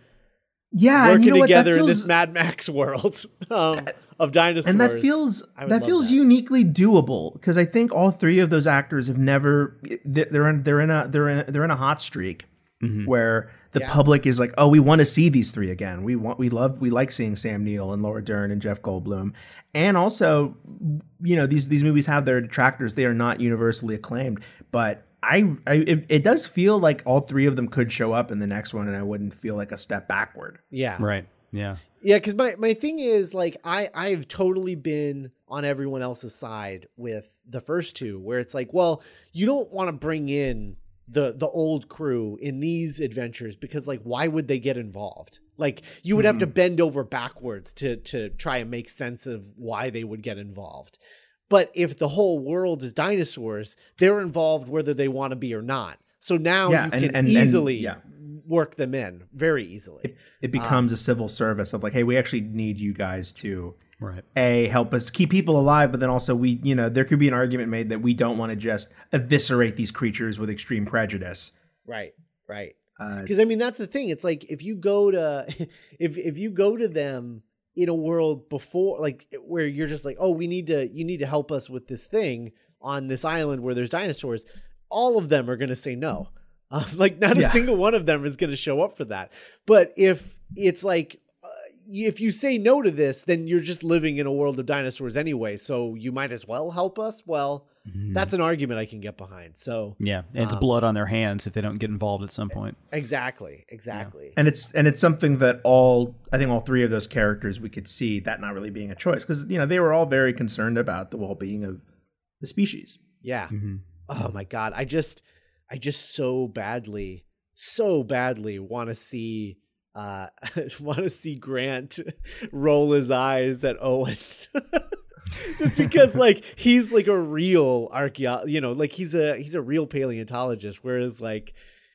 Yeah, working you know what? That together in this Mad Max world um, of dinosaurs. and that feels I would that feels uniquely doable because I think all three of those actors have never they're they're in they're in a they're in they're in a hot streak Mm-hmm. where the Yeah. public is like, oh, we want to see these three again. We want we love we like seeing Sam Neill and Laura Dern and Jeff Goldblum, and also you know these these movies have their detractors. They are not universally acclaimed, but. I, I it, it does feel like all three of them could show up in the next one, and I wouldn't feel like a step backward. Yeah. Right. Yeah. Yeah, because my, my thing is like I I've totally been on everyone else's side with the first two, where it's like, well, you don't want to bring in the the old crew in these adventures because like why would they get involved? Like you would have to mm-hmm. bend over backwards to to try and make sense of why they would get involved. But if the whole world is dinosaurs, they're involved whether they want to be or not. So now Yeah, you and- can and- and- easily yeah. work them in very easily. It becomes um, a civil service of like, hey, we actually need you guys to Right. a help us keep people alive, but then also we, you know, there could be an argument made that we don't want to just eviscerate these creatures with extreme prejudice. Right, right. Uh, Because I mean, that's the thing. It's like if you go to, if if you go to them in a world before, like where you're just like, oh, we need to, you need to help us with this thing on this island where there's dinosaurs. All of them are going to say no. Um, like not Yeah. a single one of them is going to show up for that. But if it's like. If you say no to this, then you're just living in a world of dinosaurs anyway. So you might as well help us. Well, mm-hmm. that's an argument I can get behind. So Yeah. And it's um, blood on their hands if they don't get involved at some point. exactly, exactly. and it's and it's something that all I think all three of those characters we could see that not really being a choice because you know they were all very concerned about the well being of the species. Yeah. Mm-hmm. Oh my god, I just I just so badly, so badly want to see uh want to see Grant roll his eyes at Owen. just because like he's like a real archeo you know, like he's a he's a real paleontologist whereas like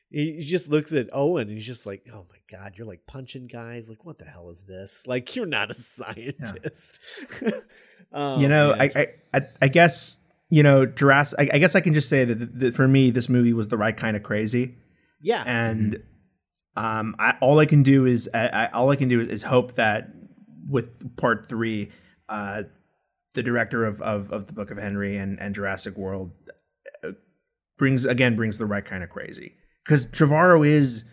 he he just looks at Owen and he's just like, "Oh my god, you're like punching guys. Like what the hell is this? Like you're not a scientist." Oh, you know. I, I, I, I guess you know Jurassic. I, I guess I can just say that, that for me, this movie was the right kind of crazy, yeah. and um, I, all I can do is I, I, all I can do is, is hope that with part three, uh, the director of, of of the Book of Henry and and Jurassic World uh, brings again brings the right kind of crazy because Trevorrow is.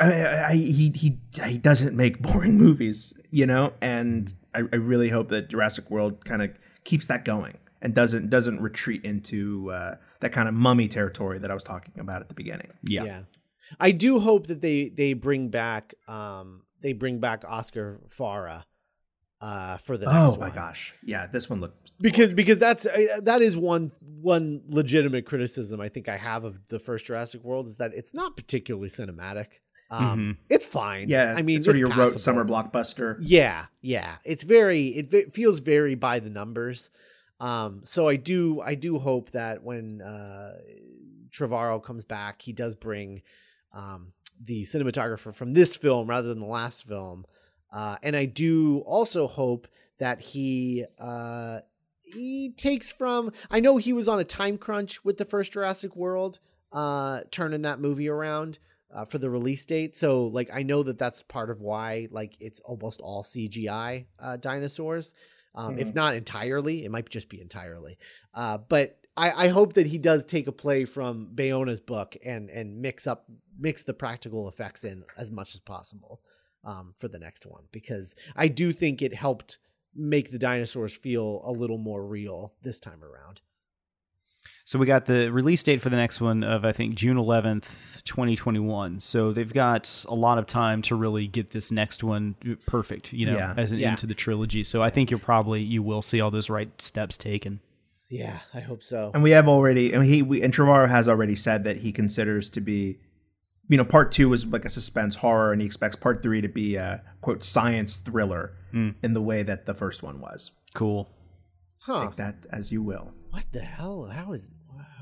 I, I, he he he doesn't make boring movies, you know, and I, I really hope that Jurassic World kind of keeps that going and doesn't doesn't retreat into uh, that kind of mummy territory that I was talking about at the beginning. Yeah. I do hope that they they bring back um they bring back Oscar Faura uh for the next Oh one. my gosh, yeah, this one looked because because that's uh, that is one one legitimate criticism I think I have of the first Jurassic World is that it's not particularly cinematic. Um, It's fine. yeah. I mean, it's sort of it's your rote summer blockbuster. Yeah, yeah. It's very it ve- feels very by the numbers. Um so I do I do hope that when uh Trevorrow comes back, he does bring um the cinematographer from this film rather than the last film. Uh and I do also hope that he uh he takes from I know he was on a time crunch with the first Jurassic World uh turning that movie around uh, for the release date. So like I know that that's part of why like it's almost all CGI uh, dinosaurs. Um, If not entirely, it might just be entirely. Uh, but I, I hope that he does take a play from Bayona's book and and mix up mix the practical effects in as much as possible um, for the next one because I do think it helped make the dinosaurs feel a little more real this time around. So we got the release date for the next one of I think June 11th, 2021. So they've got a lot of time to really get this next one perfect, you know, Yeah. as an Yeah. into the trilogy. So I think you'll probably you will see all those right steps taken. Yeah, I hope so. And we have already, and he we, and Trevorrow has already said that he considers to be, you know, part two was like a suspense horror, and he expects part three to be a quote science thriller in the way that the first one was. Cool. Huh. Take that as you will. what the hell how is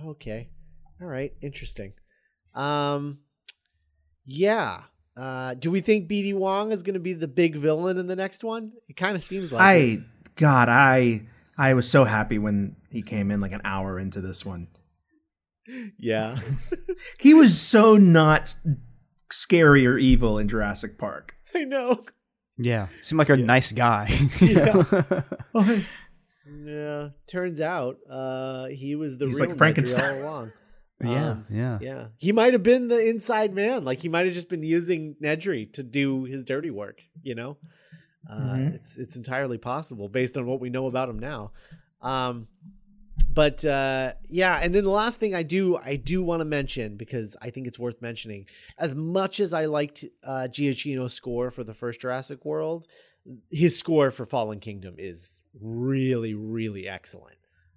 okay all right interesting um yeah uh do we think bd wong is going to be the big villain in the next one it kind of seems like I it. God, I I was so happy when he came in like an hour into this one. yeah He was so not scary or evil in Jurassic Park. i know Yeah. Seemed like a nice guy. yeah yeah turns out uh he was the He's real like Frankenstein. all along yeah. Um, yeah. yeah he might have been the inside man like he might have just been using nedry to do his dirty work you know uh Mhm. it's it's entirely possible based on what we know about him now um but uh yeah and then the last thing i do i do want to mention because i think it's worth mentioning as much as i liked uh giacchino's score for the first jurassic world his score for fallen kingdom is really really excellent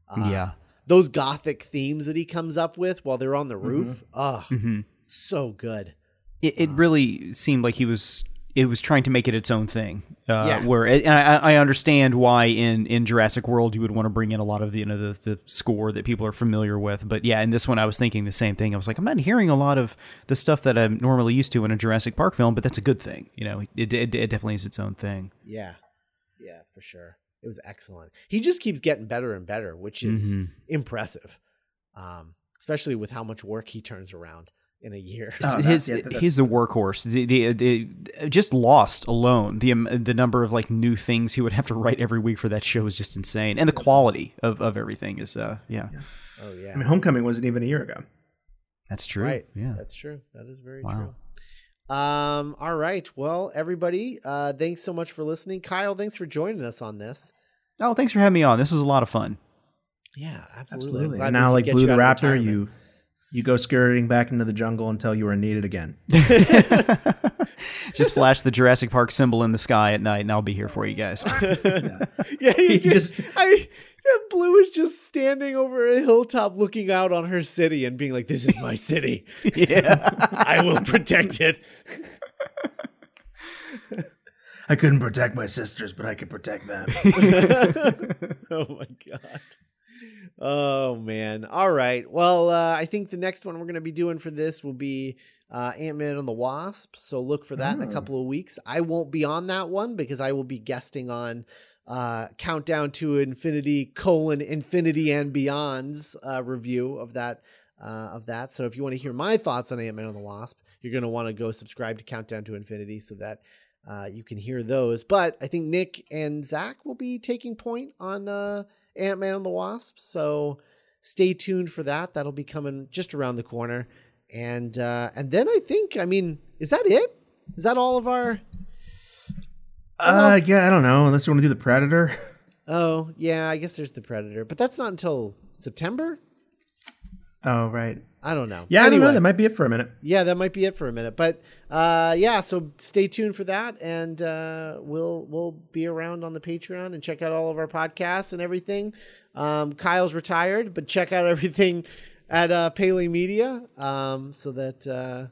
uh, Yeah. those gothic themes that he comes up with while they're on the Mm-hmm. roof oh hmm so good It, it really seemed like he was it was trying to make it its own thing. Uh, Yeah. Where and I, I understand why in, in Jurassic World you would want to bring in a lot of the you know the, the score that people are familiar with, but yeah, in this one I was thinking the same thing. I was like, I'm not hearing a lot of the stuff that I'm normally used to in a Jurassic Park film, but that's a good thing. You know, it, it, it definitely is its own thing. Yeah. Yeah, for sure. It was excellent. He just keeps getting better and better, which is Mhm. impressive. Um, especially with how much work he turns around in a year. Oh, his yeah, he's a workhorse. The, the, the just Lost alone, the um, the number of like new things he would have to write every week for that show is just insane, and the quality of, of everything is uh yeah, oh yeah. I mean, Homecoming wasn't even a year ago. that's true. right. Yeah. That's true. That is very Wow. true. Um, all right. Well, everybody, uh, thanks so much for listening. Kyle, thanks for joining us on this. Oh, thanks for having me on. This was a lot of fun. Yeah, absolutely. I'm Absolutely. And now, like get Blue you the out of Raptor, retirement. you you go scurrying back into the jungle until you are needed again. Just flash the Jurassic Park symbol in the sky at night, and I'll be here for you guys. yeah, he He just, just- I And Blue is just standing over a hilltop looking out on her city and being like, This is my city. Yeah. I will protect it. I couldn't protect my sisters, but I could protect them. oh my god. Oh man. All right. Well, uh, I think the next one we're going to be doing for this will be uh, Ant Man and the Wasp. So look for that in a Oh. couple of weeks. I won't be on that one because I will be guesting on uh, Countdown to Infinity colon Infinity and Beyond's uh, review of that. Uh, of that. So if you want to hear my thoughts on Ant Man and the Wasp, you're going to want to go subscribe to Countdown to Infinity so that uh, you can hear those. But I think Nick and Zach will be taking point on uh, Ant Man and the Wasp. So stay tuned for that. That'll be coming just around the corner. And uh, and then I think, I mean, is that it? Is that all of our? uh, yeah, I don't know. Unless you want to do the Predator. Oh yeah, I guess there's the Predator, but that's not until September. Oh, right. I don't know. Yeah, I don't know. That might be it for a minute. yeah, that might be it for a minute. But uh, yeah, so stay tuned for that, and uh, we'll we'll be around on the Patreon and check out all of our podcasts and everything. Um, Kyle's retired, but check out everything at uh, Paley Media, um, so that uh,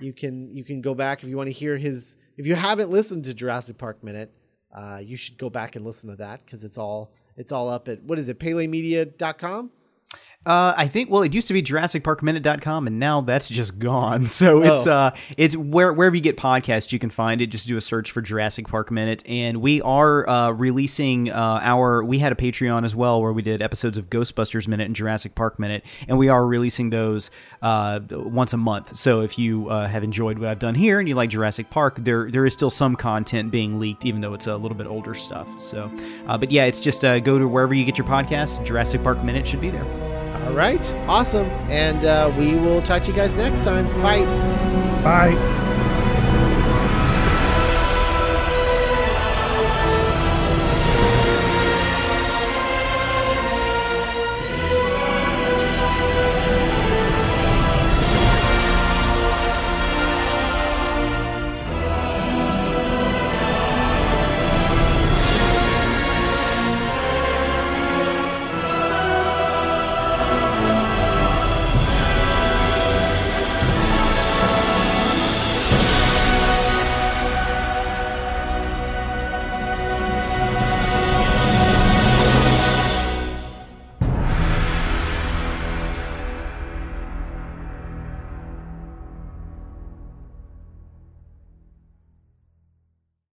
you can you can go back if you want to hear his. If you haven't listened to Jurassic Park Minute, uh, you should go back and listen to that because it's all it's all up at what is it PaleyMedia.com. Uh, I think well, it used to be JurassicParkMinute.com, and now that's just gone. So it's Oh. uh, it's where wherever you get podcasts, you can find it. Just do a search for Jurassic Park Minute, and we are uh, releasing uh, our. We had a Patreon as well where we did episodes of Ghostbusters Minute and Jurassic Park Minute, and we are releasing those uh, once a month. So if you uh, have enjoyed what I've done here and you like Jurassic Park, there there is still some content being leaked, even though it's a little bit older stuff. So, uh, but yeah, it's just uh, go to wherever you get your podcasts. Jurassic Park Minute should be there. All right, awesome, and uh, we will talk to you guys next time. Bye. Bye.